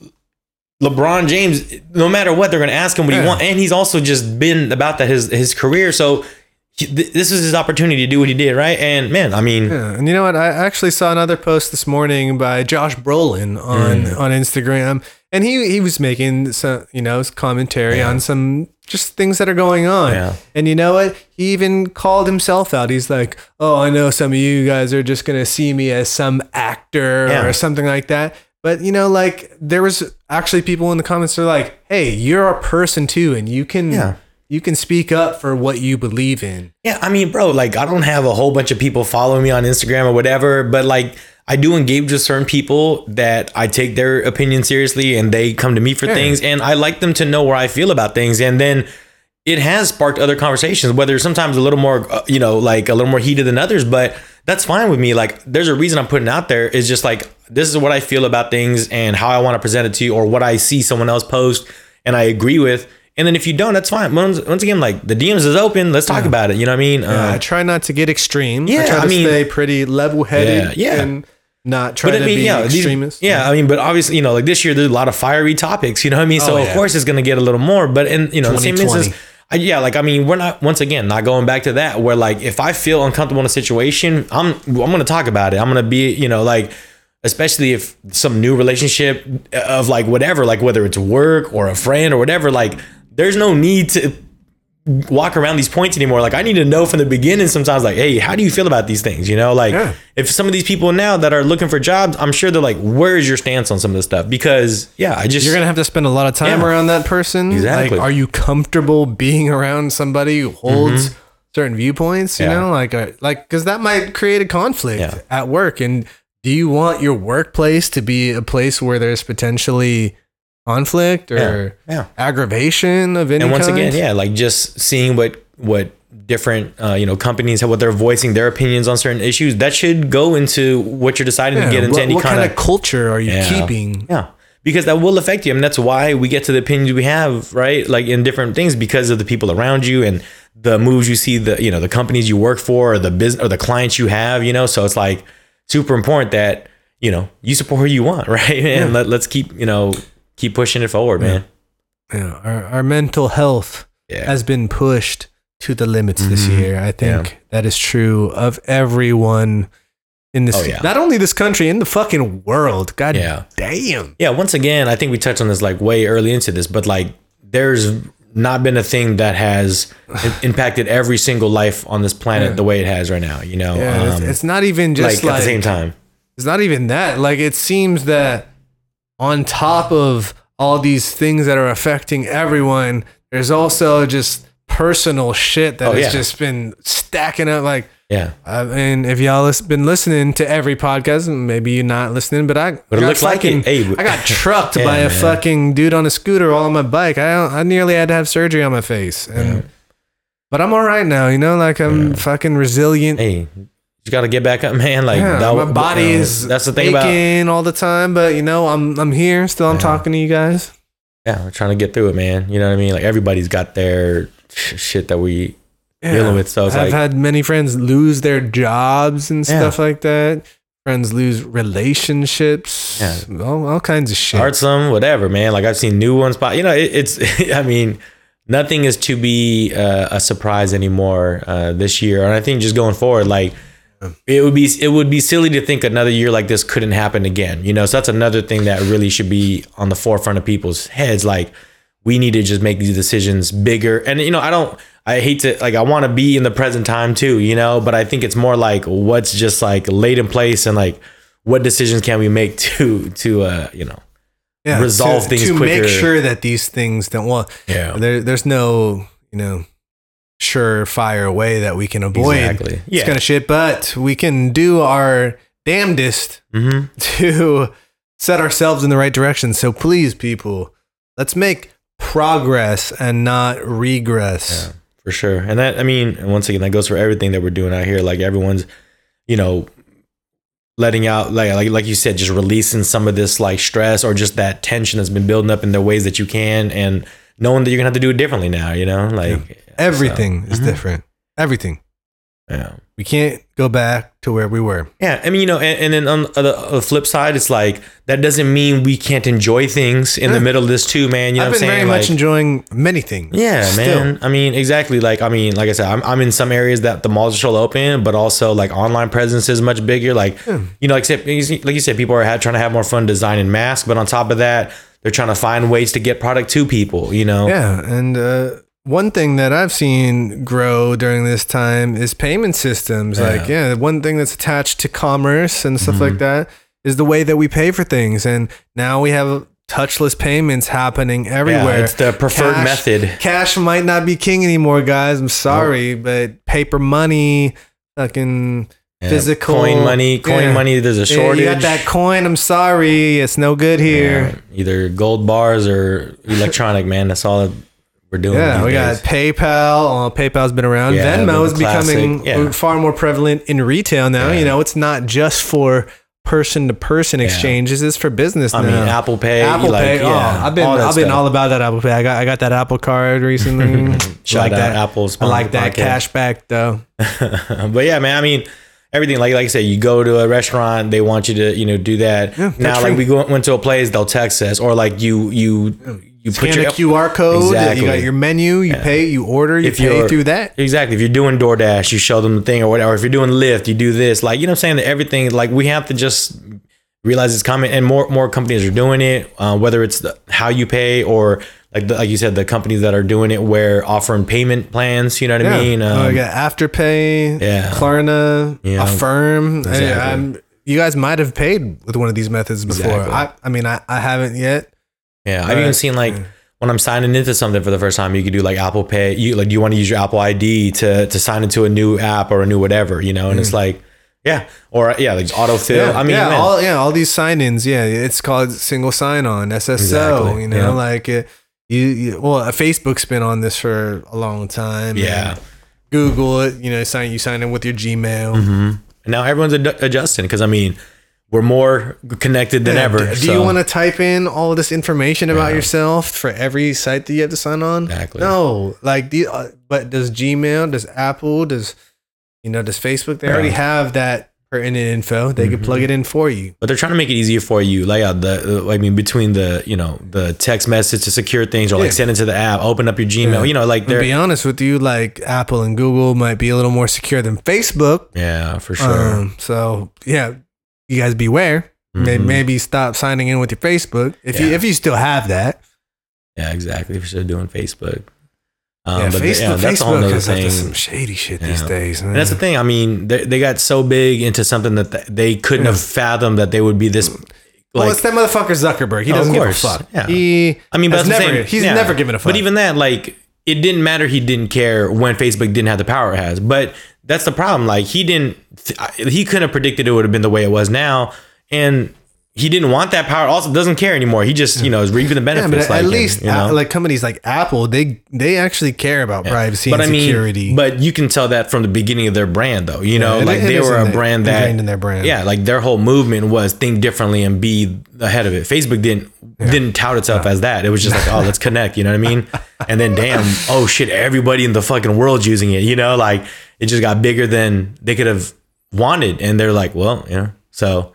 LeBron James, no matter what, they're going to ask him what he Yeah. wants, and he's also just been about that his his career. So he, this is his opportunity to do what he did, right? And man, I mean, Yeah, and you know what? I actually saw another post this morning by Josh Brolin on Mm. on Instagram, and he he was making some you know commentary on some just things that are going on. Yeah. And you know what? He even called himself out. He's like, "Oh, I know some of you guys are just gonna see me as some actor Yeah. or something like that." But you know, like there was actually people in the comments are like, "Hey, you're a person too, and you can." Yeah. You can speak up for what you believe in. Yeah, I mean, bro, like I don't have a whole bunch of people following me on Instagram or whatever, but like I do engage with certain people that I take their opinion seriously and they come to me for things and I like them to know where I feel about things and then it has sparked other conversations whether sometimes a little more uh, you know like a little more heated than others but that's fine with me like there's a reason I'm putting out there is just like this is what I feel about things and how I want to present it to you or what I see someone else post and I agree with and then if you don't that's fine once, once again like the DMs is open let's talk about it you know what I mean Uh, I Um, try not to get extreme. I yeah, try to I mean- stay pretty level headed Yeah, yeah. and not try but to I mean, be yeah, these- extremist. yeah, I mean, but obviously, you know, like this year, there's a lot of fiery topics. You know what I mean? So Oh, of course, it's going to get a little more. But in you know, the same 2020. instance, I, yeah, like I mean, we're not once again not going back to that. Where like if I feel uncomfortable in a situation, I'm I'm going to talk about it. I'm going to be you know like. Especially if some new relationship of like whatever, like whether it's work or a friend or whatever, like there's no need to walk around these points anymore. Like I need to know from the beginning sometimes like, hey, how do you feel about these things? You know, like Yeah. if some of these people now that are looking for jobs, I'm sure they're like, where is your stance on some of this stuff? Because yeah, I just You're gonna have to spend a lot of time Yeah. around that person. Exactly. Like, are you comfortable being around somebody who holds certain viewpoints? You Mm-hmm. Yeah. know, like, uh, like, because that might create a conflict Yeah. at work. And do you want your workplace to be a place where there's potentially conflict or yeah. aggravation of any and once kind? again, yeah, like just seeing what what different uh, you know companies have what they're voicing their opinions on certain issues that should go into what you're deciding to get into what, any what kind of culture are you Yeah. keeping? Yeah. Because that will affect you. I mean, that's why we get to the opinions we have, right? Like in different things because of the people around you and the moves you see, the, you know, the companies you work for or the business or the clients you have, you know? So it's like super important that, you know, you support who you want, right? And let, let's keep, you know, keep pushing it forward, man. Yeah, our, our mental health Yeah. has been pushed to the limits this Mhm. year. I think Yeah. that is true of everyone in this, Oh, yeah. not only this country, in the fucking world. God damn. Yeah, once again, I think we touched on this like way early into this, but like there's not been a thing that has impacted every single life on this planet the way it has right now, you know? Yeah, it's, Um, it's not even just like, just at like, the same time. it's not even that. Like it seems that on top of all these things that are affecting everyone, there's also just personal shit that Oh, has yeah. just been stacking up. Like Yeah. I mean, if y'all has been listening to every podcast, maybe you're not listening, but I, But it got looks like it. Hey, I got trucked Yeah, by a man. fucking dude on a scooter while on my bike. I I nearly had to have surgery on my face, and but I'm all right now. You know, like I'm fucking resilient. Hey, you got to get back up, man. Like Yeah, that- my body you know, is That's the thing about. all the time, but you know, I'm I'm here still. I'm Yeah. talking to you guys. Yeah, we're trying to get through it, man. You know what I mean? Like everybody's got their sh- shit that we Yeah. dealing with. So I've like, had many friends lose their jobs and stuff like that. Friends lose relationships. Yeah. All, all kinds of shit. some, whatever, man. Like I've seen new ones pop. You know, it, it's. I mean, nothing is to be uh, a surprise anymore uh, this year, and I think just going forward, like it would be it would be silly to think another year like this couldn't happen again. You know, so that's another thing that really should be on the forefront of people's heads. Like we need to just make these decisions bigger, and you know, I don't. I hate to like I want to be in the present time too, you know, but I think it's more like what's just like laid in place and like what decisions can we make to to uh you know yeah, resolve to, things to make sure that these things don't. Well, Yeah. there, there's no, you know, surefire way that we can avoid Exactly. this Yeah. kind of shit. But we can do our damnedest hmm to set ourselves in the right direction. So please, people, let's make progress and not regress. Yeah, for sure. And that, I mean, and once again, that goes for everything that we're doing out here. Like everyone's, you know, letting out, like, like, like you said, just releasing some of this like stress or just that tension that's been building up in the ways that you can, and knowing that you're gonna have to do it differently now. You know, like Everything is Mhm. different. Everything. yeah. We can't go back to where we were. Yeah, I mean, you know, and, and then on the, on the flip side, it's like that doesn't mean we can't enjoy things in the middle of this too, man. You know I've what been I'm saying? very much enjoying many things. Yeah, still. man. I mean, exactly. Like, I mean, like I said, I'm, I'm in some areas that the malls are still open, but also like online presence is much bigger. Like, you know, except like you said, people are ha- trying to have more fun designing masks, but on top of that, they're trying to find ways to get product to people. You know, Yeah, and uh, one thing that I've seen grow during this time is payment systems. Like, yeah, one thing that's attached to commerce and stuff Mm-hmm. like that is the way that we pay for things. And now we have touchless payments happening everywhere. Yeah, it's the preferred Cash- method. Cash might not be king anymore, guys. I'm sorry, but paper money, fucking Yeah, physical coin money, coin yeah. money. There's a Yeah, shortage. you got that coin. I'm sorry, it's no good here. Yeah, either gold bars or electronic, man. That's all that we're doing. Yeah, we got. PayPal. Uh, PayPal's been around. Yeah, Venmo is becoming yeah. far more prevalent in retail now. Yeah. You know, it's not just for person to person exchanges; it's for business I now. mean, Apple Pay. Apple like, Pay. Yeah, oh, I've been all I've been stuff. all about that Apple Pay. I got I got that Apple Card recently. I like that Apple I like that cash back though. but yeah, man. I mean, everything like like I said, you go to a restaurant, they want you to you know do that. Yeah, now, like free. we go, went to a place, they'll text us, or like you you you put your a QR code. You got your menu. You pay. You order. You If pay through that. Exactly. If you're doing DoorDash, you show them the thing or whatever. If you're doing Lyft, you do this. Like, you know what I'm saying? That everything, like, we have to just realize it's coming. And more more companies are doing it, uh, whether it's the, how you pay or, like the, like you said, the companies that are doing it where offering payment plans. You know what I mean? oh, Um, we got Afterpay, yeah. Klarna, Yeah. Affirm. Exactly. I'm- you guys might have paid with one of these methods before. Exactly. I, I mean, I, I haven't yet. Yeah, I've even seen like when I'm signing into something for the first time, you could do like Apple Pay. You like, you want to use your Apple ID to to sign into a new app or a new whatever, you know? And it's like, yeah, or yeah, like autofill. Mm. Yeah, I mean, yeah, man, all yeah, all these sign-ins. Yeah, it's called single sign-on (SSO). Exactly, You know, yeah. like it, you, you. Well, uh, Facebook's been on this for a long time. Yeah. Google it. You know, sign you sign in with your Gmail. and now everyone's ad- adjusting because I mean, we're more connected than Yeah, ever. Do, do you want to type in all of this information about yourself for every site that you have to sign on? Exactly. No, like the. Uh, but does Gmail, does Apple, does you know, does Facebook? They already have that pertinent info. They could Mm-hmm. plug it in for you. But they're trying to make it easier for you. Like out the, uh, I mean, between the, you know, the text message to secure things, or Yeah. like send it to the app, open up your Gmail. Yeah. You know, like To they're, be honest with you, like Apple and Google might be a little more secure than Facebook. yeah, for sure. Um, so yeah, you guys beware. Maybe, Mhm. maybe stop signing in with your Facebook if you if you still have that. yeah, exactly. If you're still doing Facebook. Um, yeah, but Facebook, yeah, that's Facebook nother is up to thing. some shady shit these days. Man. And that's the thing. I mean, they, they got so big into something that th- they couldn't have fathomed that they would be this. well, it's that motherfucker Zuckerberg. He Oh, doesn't give a fuck. Yeah. He, I mean, but has never, same- he's yeah. never given a fuck. But even that, like, it didn't matter. He didn't care when Facebook didn't have the power it has. But that's the problem. Like, he didn't. He couldn't have predicted it would have been the way it was now, and he didn't want that power. Also, doesn't care anymore. He just, you know, is reaping the yeah, benefits. but at like, least you know? uh, like companies like Apple, they they actually care about privacy but and I mean, security. but you can tell that from the beginning of their brand, though. You know, it- like they were a the- brand that in their brand. Yeah, like their whole movement was think differently and be ahead of it. Facebook didn't didn't tout itself as that. It was just like, oh, let's connect. You know what I mean? And then, damn, oh shit, everybody in the fucking world's using it. You know, like it just got bigger than they could have wanted, and they're like, well, you know, so,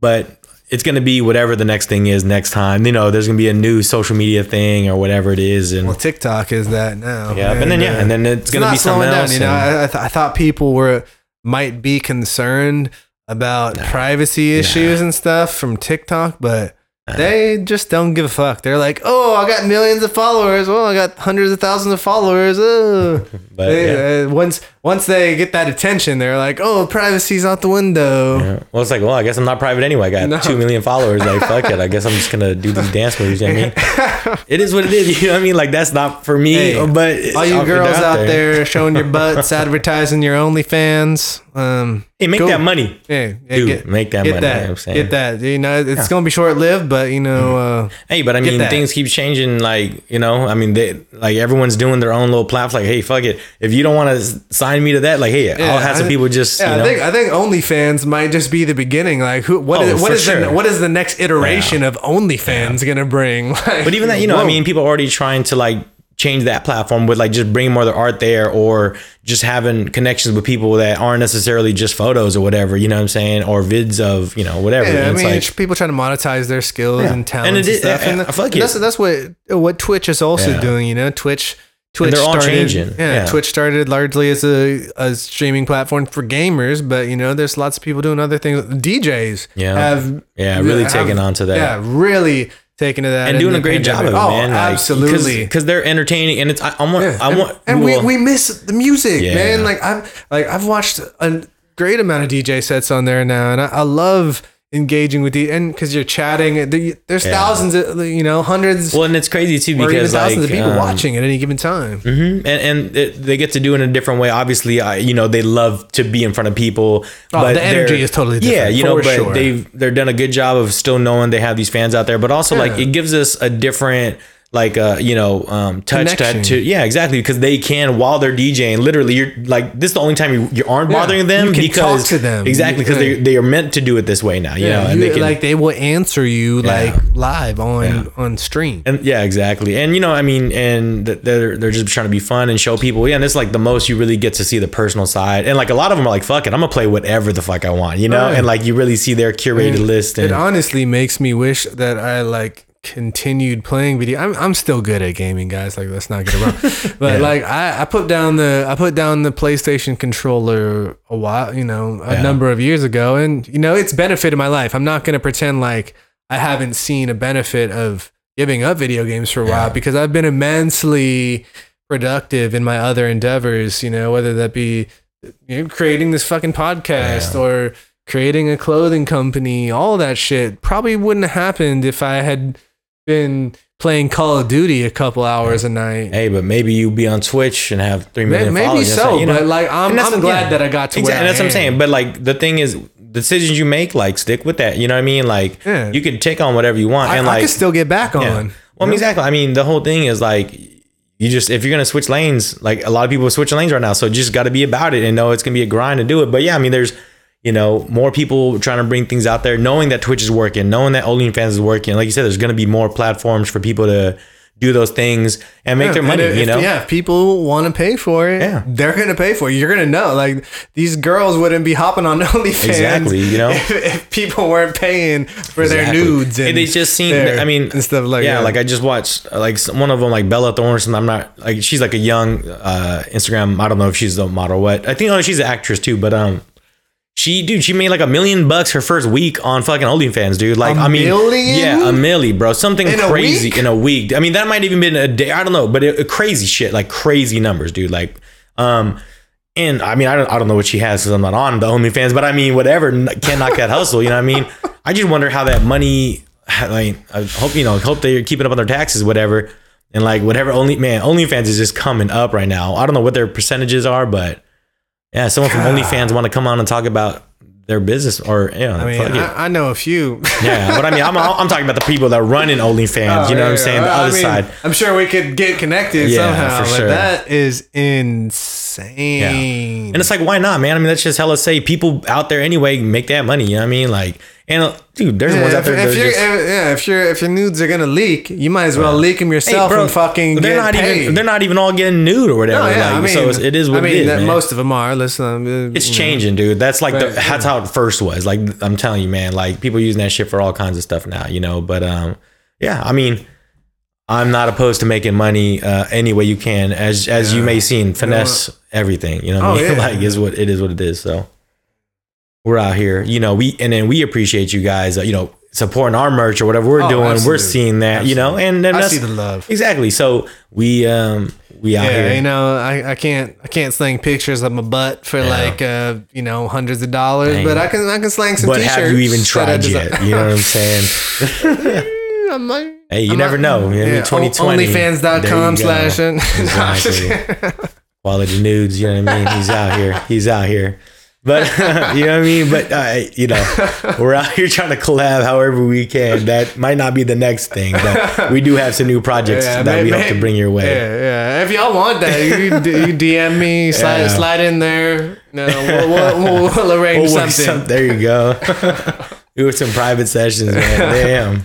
but. It's gonna be whatever the next thing is next time. You know, there's gonna be a new social media thing or whatever it is, and well, TikTok is that now. yeah, and then yeah, and then it's, it's gonna be something slowing else. You know, I, I, th- I thought people were might be concerned about privacy issues and stuff from TikTok, but they just don't give a fuck. They're like, oh, I got millions of followers. Well, I got hundreds of thousands of followers. Oh. but They- yeah. uh, once once they get that attention, they're like, "Oh, privacy's out the window." Yeah. Well, it's like, well, I guess I'm not private anyway. I got No. two million followers. Like, fuck it. I guess I'm just gonna do these dance moves. You know what I mean? it is what it is. You know what I mean? Like, that's not for me. Hey, but All you girls out there. showing your butts, advertising your OnlyFans. Um, hey, make go- that money. Yeah, yeah, Dude, make that get money, That, you know I'm saying? Get that. You know, it's gonna be short lived, but you know, uh, Hey, but I mean, things keep changing. Like, you know, I mean, they like everyone's doing their own little platform. Like, hey, fuck it. If you don't want to sign me to that, like, hey, I'll have some I- people just, Yeah, you know, I think I think OnlyFans might just be the beginning. Like, who? What Oh, is what is the sure. what is the next iteration of OnlyFans gonna bring? Like, But even that, you know, I mean, people are already trying to like change that platform with like just bringing more of their art there or just having connections with people that aren't necessarily just photos or whatever, you know what I'm saying? Or vids of, you know, whatever. Yeah, I And mean, it's people trying to monetize their skills Yeah. and talents And and, it is- stuff. I- And, eh, I feel like and that's that's what what Twitch is also Yeah. doing. You know, Twitch. Twitch they're all started, changing. Yeah, Yeah. Twitch started largely as a, a streaming platform for gamers, but you know, there's lots of people doing other things. DJs Yeah. have Yeah, really have- taking on to that. Yeah, really taking to that and in doing a great job of it, oh, man. Oh, Like, absolutely. Because they're entertaining and it's, I, I want, Yeah. I and, want, and well, we, we miss the music, Yeah. man. Like I've like I've watched a great amount of DJ sets on there now, and I, I love engaging with the and because you're chatting. There's Yeah. thousands, of, you know, hundreds well, and it's crazy too because like, thousands of people um, watching at any given time. Mhm. and and it, they get to do it in a different way. Obviously, I, you know they love to be in front of people. Oh, the energy is totally different Yeah, you know, but sure. they've they're done a good job of still knowing they have these fans out there, but also like it gives us a different like uh you know um touch to yeah exactly because they can while they're DJing literally you're like this is the only time you, you aren't Yeah, bothering them you can because talk to them. exactly because they they are meant to do it this way now you know and you- they can like they will answer you Yeah. like live on Yeah. on stream. And yeah, exactly. And you know, I mean, and they're they're just trying to be fun and show people. Yeah, and it's like the most you really get to see the personal side. And like a lot of them are like, "Fuck it, I'm gonna play whatever the fuck I want," you know. Right. And like you really see their curated list. and It honestly makes me wish that I like continued playing video. I'm, I'm still good at gaming, guys. Like let's not get it wrong. But Yeah. like I, I put down the I put down the PlayStation controller a while, you know, a Yeah. number of years ago, and you know it's benefited my life. I'm not gonna pretend like I haven't seen a benefit of giving up video games for a while Yeah. because I've been immensely productive in my other endeavors. You know, whether that be you know, creating this fucking podcast or creating a clothing company, all that shit probably wouldn't have happened if I had been playing Call of Duty a couple hours a night. hey, but maybe you be on Twitch and have three million Maybe followers. you know what so, I'm? You know? but like I'm, I'm glad yeah. that I got to Exactly. where And that's what I'm saying. But like the thing is, decisions you make, like stick with that. You know what I mean? Like Yeah. you can take on whatever you want, I, and like I can still get back on. Yeah. Well, I mean, exactly. I mean, the whole thing is like you just if you're gonna switch lanes, like a lot of people are switching lanes right now, so just got to be about it and know it's gonna be a grind to do it. But yeah, I mean, there's you know more people trying to bring things out there, knowing that Twitch is working, knowing that OnlyFans is working. Like you said, there's gonna be more platforms for people to do those things and make Yeah, their money. if- you know, yeah, if people want to pay for it, Yeah. they're gonna pay for it. You're gonna know. Like these girls wouldn't be hopping on OnlyFans, Exactly, you know? if, if people weren't paying for their nudes and they just seen. their- I mean, and stuff like yeah, that. like I just watched like one of them, like Bella Thornton. I'm not like she's like a young uh Instagram. I don't know if she's the model what. I think oh she's an actress too, but um. She, dude, she made like a million bucks her first week on fucking OnlyFans, dude. Like, A I mean, million? yeah, a milli, bro. Something In crazy week? in a week. I mean, that might even been a day. I don't know, but it, crazy shit, like crazy numbers, dude. Like, um, and I mean, I don't, I don't know what she has because I'm not on the OnlyFans, but I mean, whatever, can't knock that hustle. You know what I mean? I just wonder how that money. I mean, I hope you know, hope they're keeping up on their taxes, whatever, and like whatever. Only man, OnlyFans is just coming up right now. I don't know what their percentages are, but yeah, someone from. OnlyFans want to come on and talk about their business or yeah, I mean, fuck it. I, I know a few. yeah, but I mean, I'm, I'm talking about the people that run in OnlyFans. Oh, you know what I'm saying? The I other mean, side. I'm sure we could get connected Yeah, somehow, for sure. that is insane. And it's like, why not, man? I mean, that's just hella say people out there anyway make that money. You know what I mean? Like, and uh, dude, there's Yeah, ones out if, there if are you're, just. if- yeah, if your if your nudes are gonna leak, you might as well leak them Hey, yourself bro, and fucking they're get not paid. even. They're not even all getting nude or whatever. No, yeah, like, I mean, so it's, it is what I mean, it is. that most of them are. Listen, uh, It's you know. changing, dude. That's like the, Right, that's how it first was. Like I'm telling you, man. Like people using that shit for all kinds of stuff now, you know. But um, yeah. I mean, I'm not opposed to making money uh, any way you can, as as you may see, finesse everything. You know, what Oh, I mean? yeah. like is what it is. What it is. So we're out here, you know. We and then we appreciate you guys. Uh, you know, supporting our merch or whatever we're Oh, doing, we're seeing that, you know, and then I that's see the love. exactly. So we um we out Yeah, here. you know, I, I can't I can't slang pictures of my butt for like uh you know hundreds of dollars, Dang. but I can I can slang some but t-shirts. have you even tried yet? You know what I'm saying? I might- Hey, you I'm never not- know. You know, Yeah, 2020. Onlyfans.com There you go. slash. Exactly. Quality nudes. You know what I mean? He's out here. He's out here. But you know what I mean. But uh, you know, we're out here trying to collab however we can. That might not be the next thing, but we do have some new projects Yeah, that we may- hope to bring your way. Yeah, yeah. If y'all want that, you, you DM me, slide, Yeah. slide in there. No, we'll, we'll, we'll, we'll arrange We'll something. some- there you go. do some private sessions, man. Damn,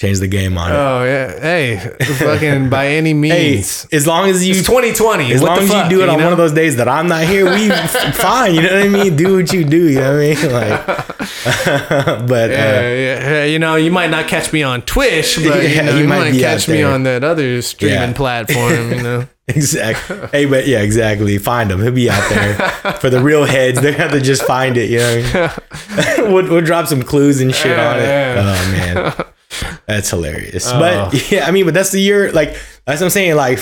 change the game on it. Oh yeah, hey, fucking by any means. hey, as long as you it's 2020. As long as fuck, you do it on know? one of those days that I'm not here, we fine. You know what I mean? Do what you do. You know what I mean? Like, but Yeah, uh, yeah, you know, you might not catch me on Twitch, but Yeah, you, know, you you, might might, catch me on that other streaming Yeah. platform. You know, exactly. Hey, but yeah, exactly. Find him. He'll be out there for the real heads. They have to just find it. You know I mean? we'll, we'll drop some clues and shit on it. Yeah, Oh man, that's hilarious. Oh. But yeah, I mean, but that's the year. Like that's what I'm saying. Like.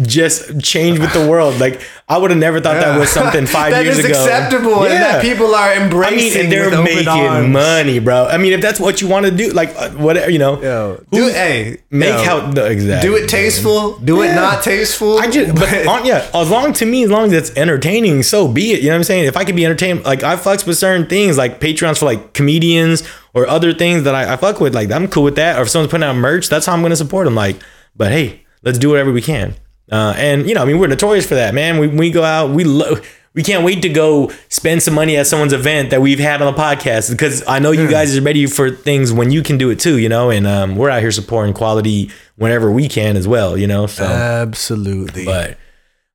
Just change with the world. Like I would have never thought that was something five years ago. ago. acceptable, and Yeah. that people are embracing. I mean, and they're making money, bro. I mean, if that's what you want to do, like uh, whatever, you know, Yo, do it, hey, make yo, how no, exactly. do it tasteful. Do it not tasteful. I just, but on, yeah, as long to me, as long as it's entertaining, so be it. You know what I'm saying? If I could be entertained, like I fucks with certain things, like Patreons for like comedians or other things that I, I fuck with, like I'm cool with that. Or if someone's putting out merch, that's how I'm gonna support them. Like, but hey, let's do whatever we can. Uh, and you know, I mean, we're notorious for that, man. We we go out, we lo- we can't wait to go spend some money at someone's event that we've had on the podcast because I know you guys are ready for things when you can do it too, you know. And um, we're out here supporting quality whenever we can as well, you know. So Absolutely. but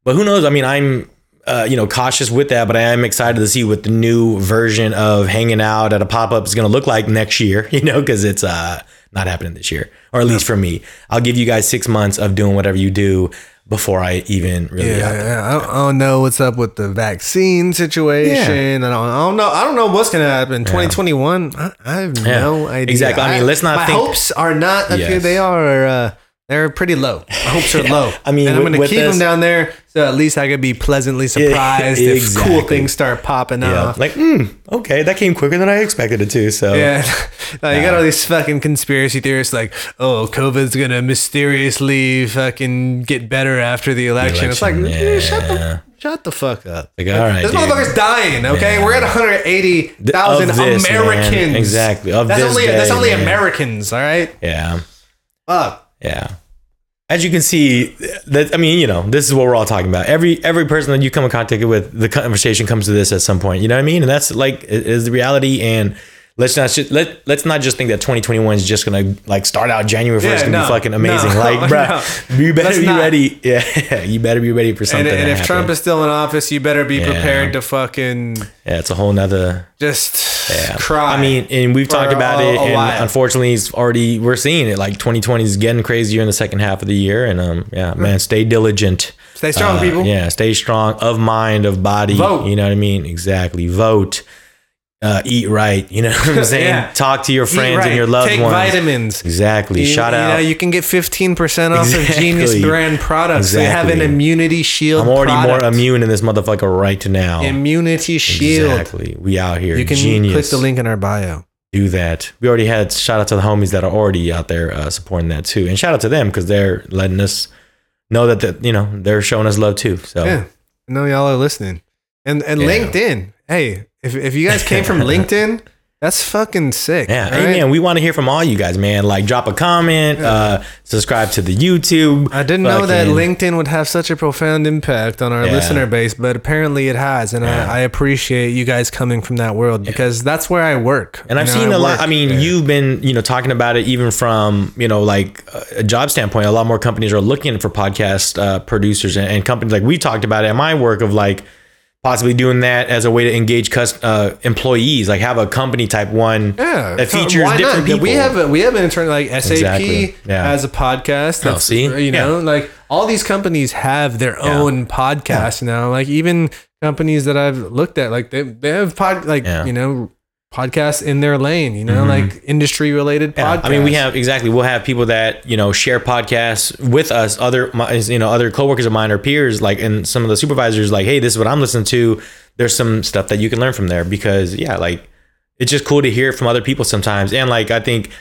but who knows? I mean, I'm uh, you know cautious with that, but I am excited to see what the new version of hanging out at a pop up is going to look like next year. You know, because it's uh not happening this year, or at least for me. I'll give you guys six months of doing whatever you do before I even really. yeah, yeah, I, don't, I don't know what's up with the vaccine situation. I, don't, I don't know. I don't know what's gonna happen. 2021. I, I have Yeah. no idea. Exactly. I mean, let's not My think- hopes are not. Okay, Yes. they are. Uh, they're pretty low. My hopes are low. I mean, and I'm gonna keep this- them down there so at least I could be pleasantly surprised if exactly. cool things start popping Yeah. off. Like, mm, okay, that came quicker than I expected it to. So Yeah, you got all these fucking conspiracy theorists like, oh, COVID's gonna mysteriously fucking get better after the election. It's like, election, dude, shut the shut the fuck up. Like, all right, this dude. motherfucker's dying. Okay, Yeah. we're at 180,000 Of this, man. Americans. Exactly. Of that's this only that's only man. Americans. All right. yeah. Fuck. Yeah. As you can see, that I mean, you know, this is what we're all talking about. Every every person that you come in contact with, the conversation comes to this at some point. You know what I mean? And that's like is the reality. And let's not just, let let's not just think that 2021 is just gonna like start out January 1st Yeah, gonna no, be fucking amazing. no, like, bro, you better be not. ready. Yeah, you better be ready for something. And, and if happen. Trump is still in office, you better be Yeah. prepared to fucking yeah, it's a whole nother just Yeah. cry. I mean, and we've talked about a- it, a and while. unfortunately, it's already we're seeing it. Like 2020 is getting crazier in the second half of the year, and um, yeah, man, stay diligent, Stay strong, Uh, people. Yeah, stay strong of mind, of body. Vote. You know what I mean? Exactly. Vote. Uh, eat right. You know what I'm saying? Yeah. Talk to your friends right. and your loved Take ones. vitamins. Exactly. You- Shout you out. Know, you can get 15% off of Genius brand products. They have an immunity shield. I'm already product. more immune in this motherfucker right now. Immunity shield. Exactly. We out here. You can Genius. click the link in our bio. do that. We already had shout out to the homies that are already out there uh, supporting that too, and shout out to them because they're letting us know that that you know they're showing us love too. So Yeah. I know y'all are listening. And and Yeah. LinkedIn. Hey, if, if you guys came from LinkedIn, that's fucking sick. yeah, all hey man, we want to hear from all you guys, man. Like drop a comment, uh, subscribe to the YouTube. I didn't know that LinkedIn would have such a profound impact on our Yeah. listener base, but apparently it has, and Yeah. I, I appreciate you guys coming from that world because that's where I work. And I've You know, seen I a lot. I mean, you've been, you know, talking about it even from, you know, like a job standpoint. A lot more companies are looking for podcast uh, producers and, and companies. Like we talked about it at my work of like possibly doing that as a way to engage cus- uh, employees. Like have a company type one Yeah, that features different people. We have a, we have an intern like SAP Exactly, yeah. has a podcast. Oh, That's, see? you know, like all these companies have their Yeah. own podcast now. Like even companies that I've looked at, like they they have pod like Yeah. you know podcasts in their lane, you know, like industry related Mm-hmm. Yeah, podcasts. I mean, we have exactly. We'll have people that you know share podcasts with us, other you know other coworkers of mine or peers, like and some of the supervisors, like, hey, this is what I'm listening to. There's some stuff that you can learn from there because yeah, like it's just cool to hear from other people sometimes, and like I think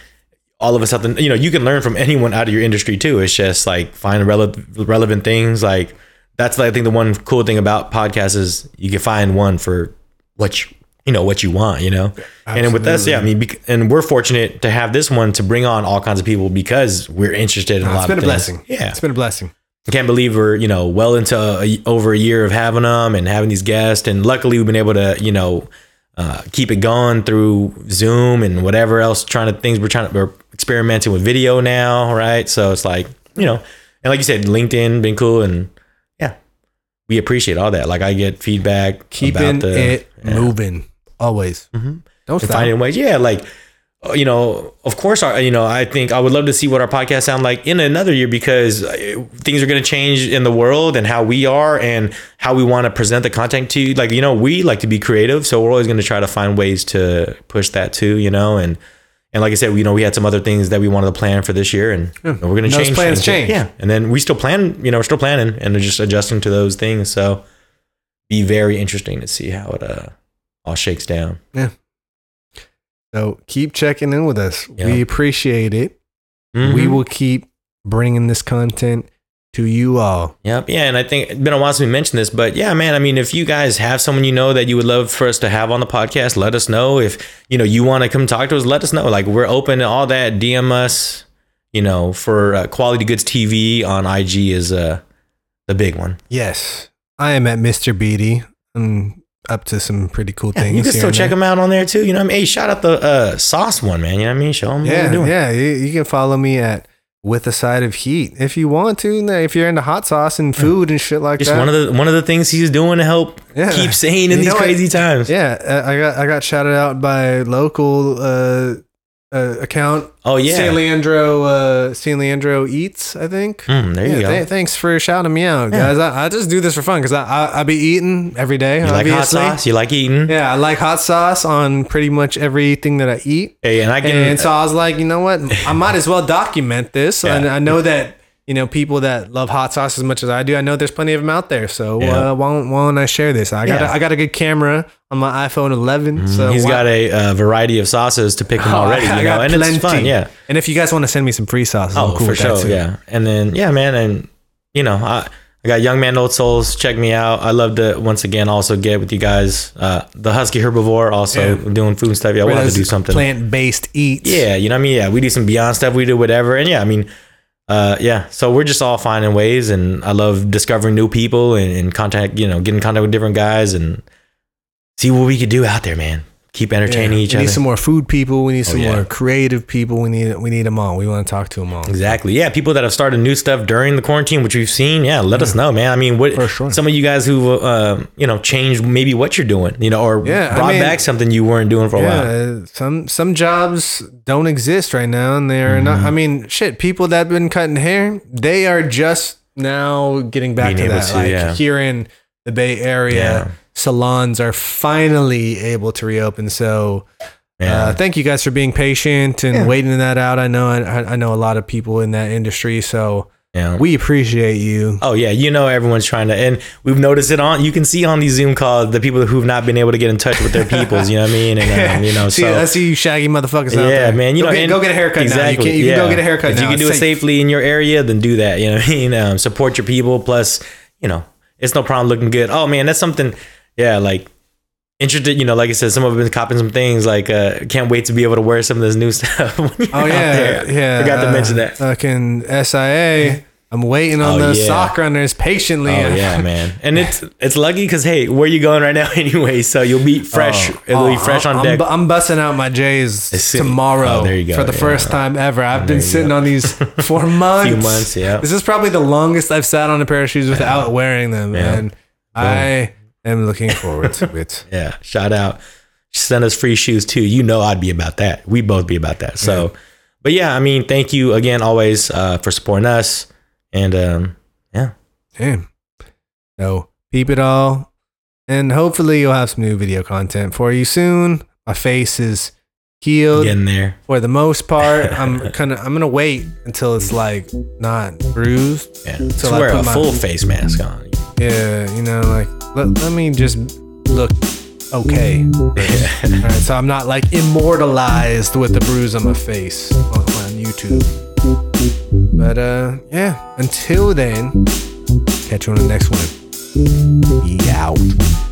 all of us have to, you know, you can learn from anyone out of your industry too. It's just like find relevant relevant things. Like that's I think the one cool thing about podcasts is you can find one for what you you know what you want, you know. And with us, yeah, I mean, bec- and we're fortunate to have this one to bring on all kinds of people because we're interested in a it's lot been of a things. blessing. Yeah, It's been a blessing. I can't believe we're you know well into a, over a year of having them and having these guests, and luckily we've been able to you know uh, keep it going through Zoom and whatever else trying to things we're trying to we're experimenting with video now, right? So it's like you know, and like you said, LinkedIn been cool, and yeah, we appreciate all that. Like I get feedback, Keeping the, it yeah. moving always. Mhm. Don't stop. finding ways. Yeah, like uh, you know, of course, our you know, I think I would love to see what our podcast sound like in another year because uh, things are going to change in the world and how we are and how we want to present the content to you. Like you know, we like to be creative, so we're always going to try to find ways to push that too. You know, and and like I said, you know, we had some other things that we wanted to plan for this year, and, and we're going to change. plans change. Yeah, and then we still plan. You know, we're still planning and just adjusting to those things. So be very interesting to see how it uh all shakes down. Yeah. So keep checking in with us. Yeah. We appreciate it. We Mhm. will keep bringing this content to you all. Yep. Yeah. And I think it's been a while since we mentioned this, but yeah, man, I mean, if you guys have someone you know that you would love for us to have on the podcast, let us know. If, you know, you want to come talk to us, let us know. Like we're open to all that. DM us, you know, for uh, Quality Goods TV on IG is uh, the big one. Yes, I am at Mr. Beatty. I'm up to some pretty cool Yeah, things. you can still check there. them out on there too. You know what I mean? Hey, shout out the uh, sauce one, man. You know what I mean? Show them what Yeah, we're doing. yeah. You, you can follow me at with a side of heat if you want to. If you're into hot sauce and food and shit like Just that. one of the one of the things he's doing to help Yeah. keep sane in You these know what? crazy times. yeah, uh, I got I got shouted out by local uh, uh, account Oh yeah. San Leandro uh, San Leandro eats. I think. Mm, there you go. th- thanks for shouting me out, Yeah. guys. I, I just do this for fun because I, I I be eating every day. you like hot sauce? You like eating? Yeah, I like hot sauce on pretty much everything that I eat. Hey, and I can And so I was like, you know what? I might as well document this. Yeah. And I know that, you know, people that love hot sauce as much as I do, I know there's plenty of them out there. So Yeah. uh, why, don't, why don't I share this? I got, Yeah. a, I got a good camera on my iPhone 11. So He's why- got a uh, variety of sauces to pick from Oh, already, I you know, and it's fun, yeah. And if you guys want to send me some free sauces, I'm Oh, cool for sure, too. yeah. And then, yeah, man, and you know, I, I got Young Man Old Souls. Check me out. I love to once again also get with you guys. Uh, the Husky Herbivore also Yeah. doing food stuff. Yeah, we'll have to do something. Plant based eats. Yeah, you know what I mean. Yeah, we do some Beyond stuff. We do whatever, and yeah, I mean, uh, yeah. So we're just all finding ways, and I love discovering new people and, and contact. You know, getting in contact with different guys and see what we could do out there, man. Keep entertaining Yeah. each we other. We need some more food people. We need some yeah. more creative people. We need we need them all. We want to talk to them all. Exactly. Yeah, people that have started new stuff during the quarantine, which we've seen. Yeah, let us know, man. I mean, what For sure. some of you guys who uh, you know changed maybe what you're doing, you know, or Yeah, I brought mean- back something you weren't doing for a while. Some some jobs don't exist right now, and they're not. Mm-hmm. I mean, shit. People that have been cutting hair, they are just now getting back Being to that. to, like yeah. here in the Bay Area, Yeah. Salons are finally able to reopen. So, Yeah. uh, thank you guys for being patient and Yeah. waiting that out. I know I, I know a lot of people in that industry, so yeah. we appreciate you. Oh yeah, you know everyone's trying to, and we've noticed it on. You can see on these Zoom calls the people who've not been able to get in touch with their peoples. You know what I mean? And um, you know, see, so I see you shaggy motherfuckers out yeah, there. man. You go know, get, and- go get a haircut now. You can, you can go get a haircut If now. you can do It's it safe. safely in your area, then do that. You know what I mean? Um, support your people. Plus, you know, it's no problem looking good. Oh man, that's something. Yeah, like interested. You know, like I said, some of them been copping some things. Like, uh, can't wait to be able to wear some of this new stuff. Oh yeah, yeah. Forgot to uh, mention that. Fucking SIA. I'm waiting on Oh, those yeah. sock runners patiently. Oh yeah, man, and it's it's lucky because hey, where you going right now anyway? So you'll be fresh. Oh, It'll be oh, fresh on I'm, deck. I'm, busting out my J's tomorrow Oh, there you go, for the yeah. first time ever. I've been sitting go. on these for months. Few months, yeah. This is probably the longest I've sat on a pair of shoes without wearing them, Yeah. and I am looking forward to it. Yeah, shout out. Send us free shoes too. You know I'd be about that. We'd both be about that. So, but yeah, I mean, thank you again always uh, for supporting us. And um, yeah, Damn. So keep it all, and hopefully you'll have some new video content for you soon. My face is healed Getting there. for the most part. I'm kind of I'm gonna wait until it's like not bruised. Yeah. Just wear a my- full face mask on. Yeah, you know, like let, let me just look okay. All right, so I'm not like immortalized with the bruise on my face on, on YouTube. But uh, yeah. Until then, catch you on the next one. Be out.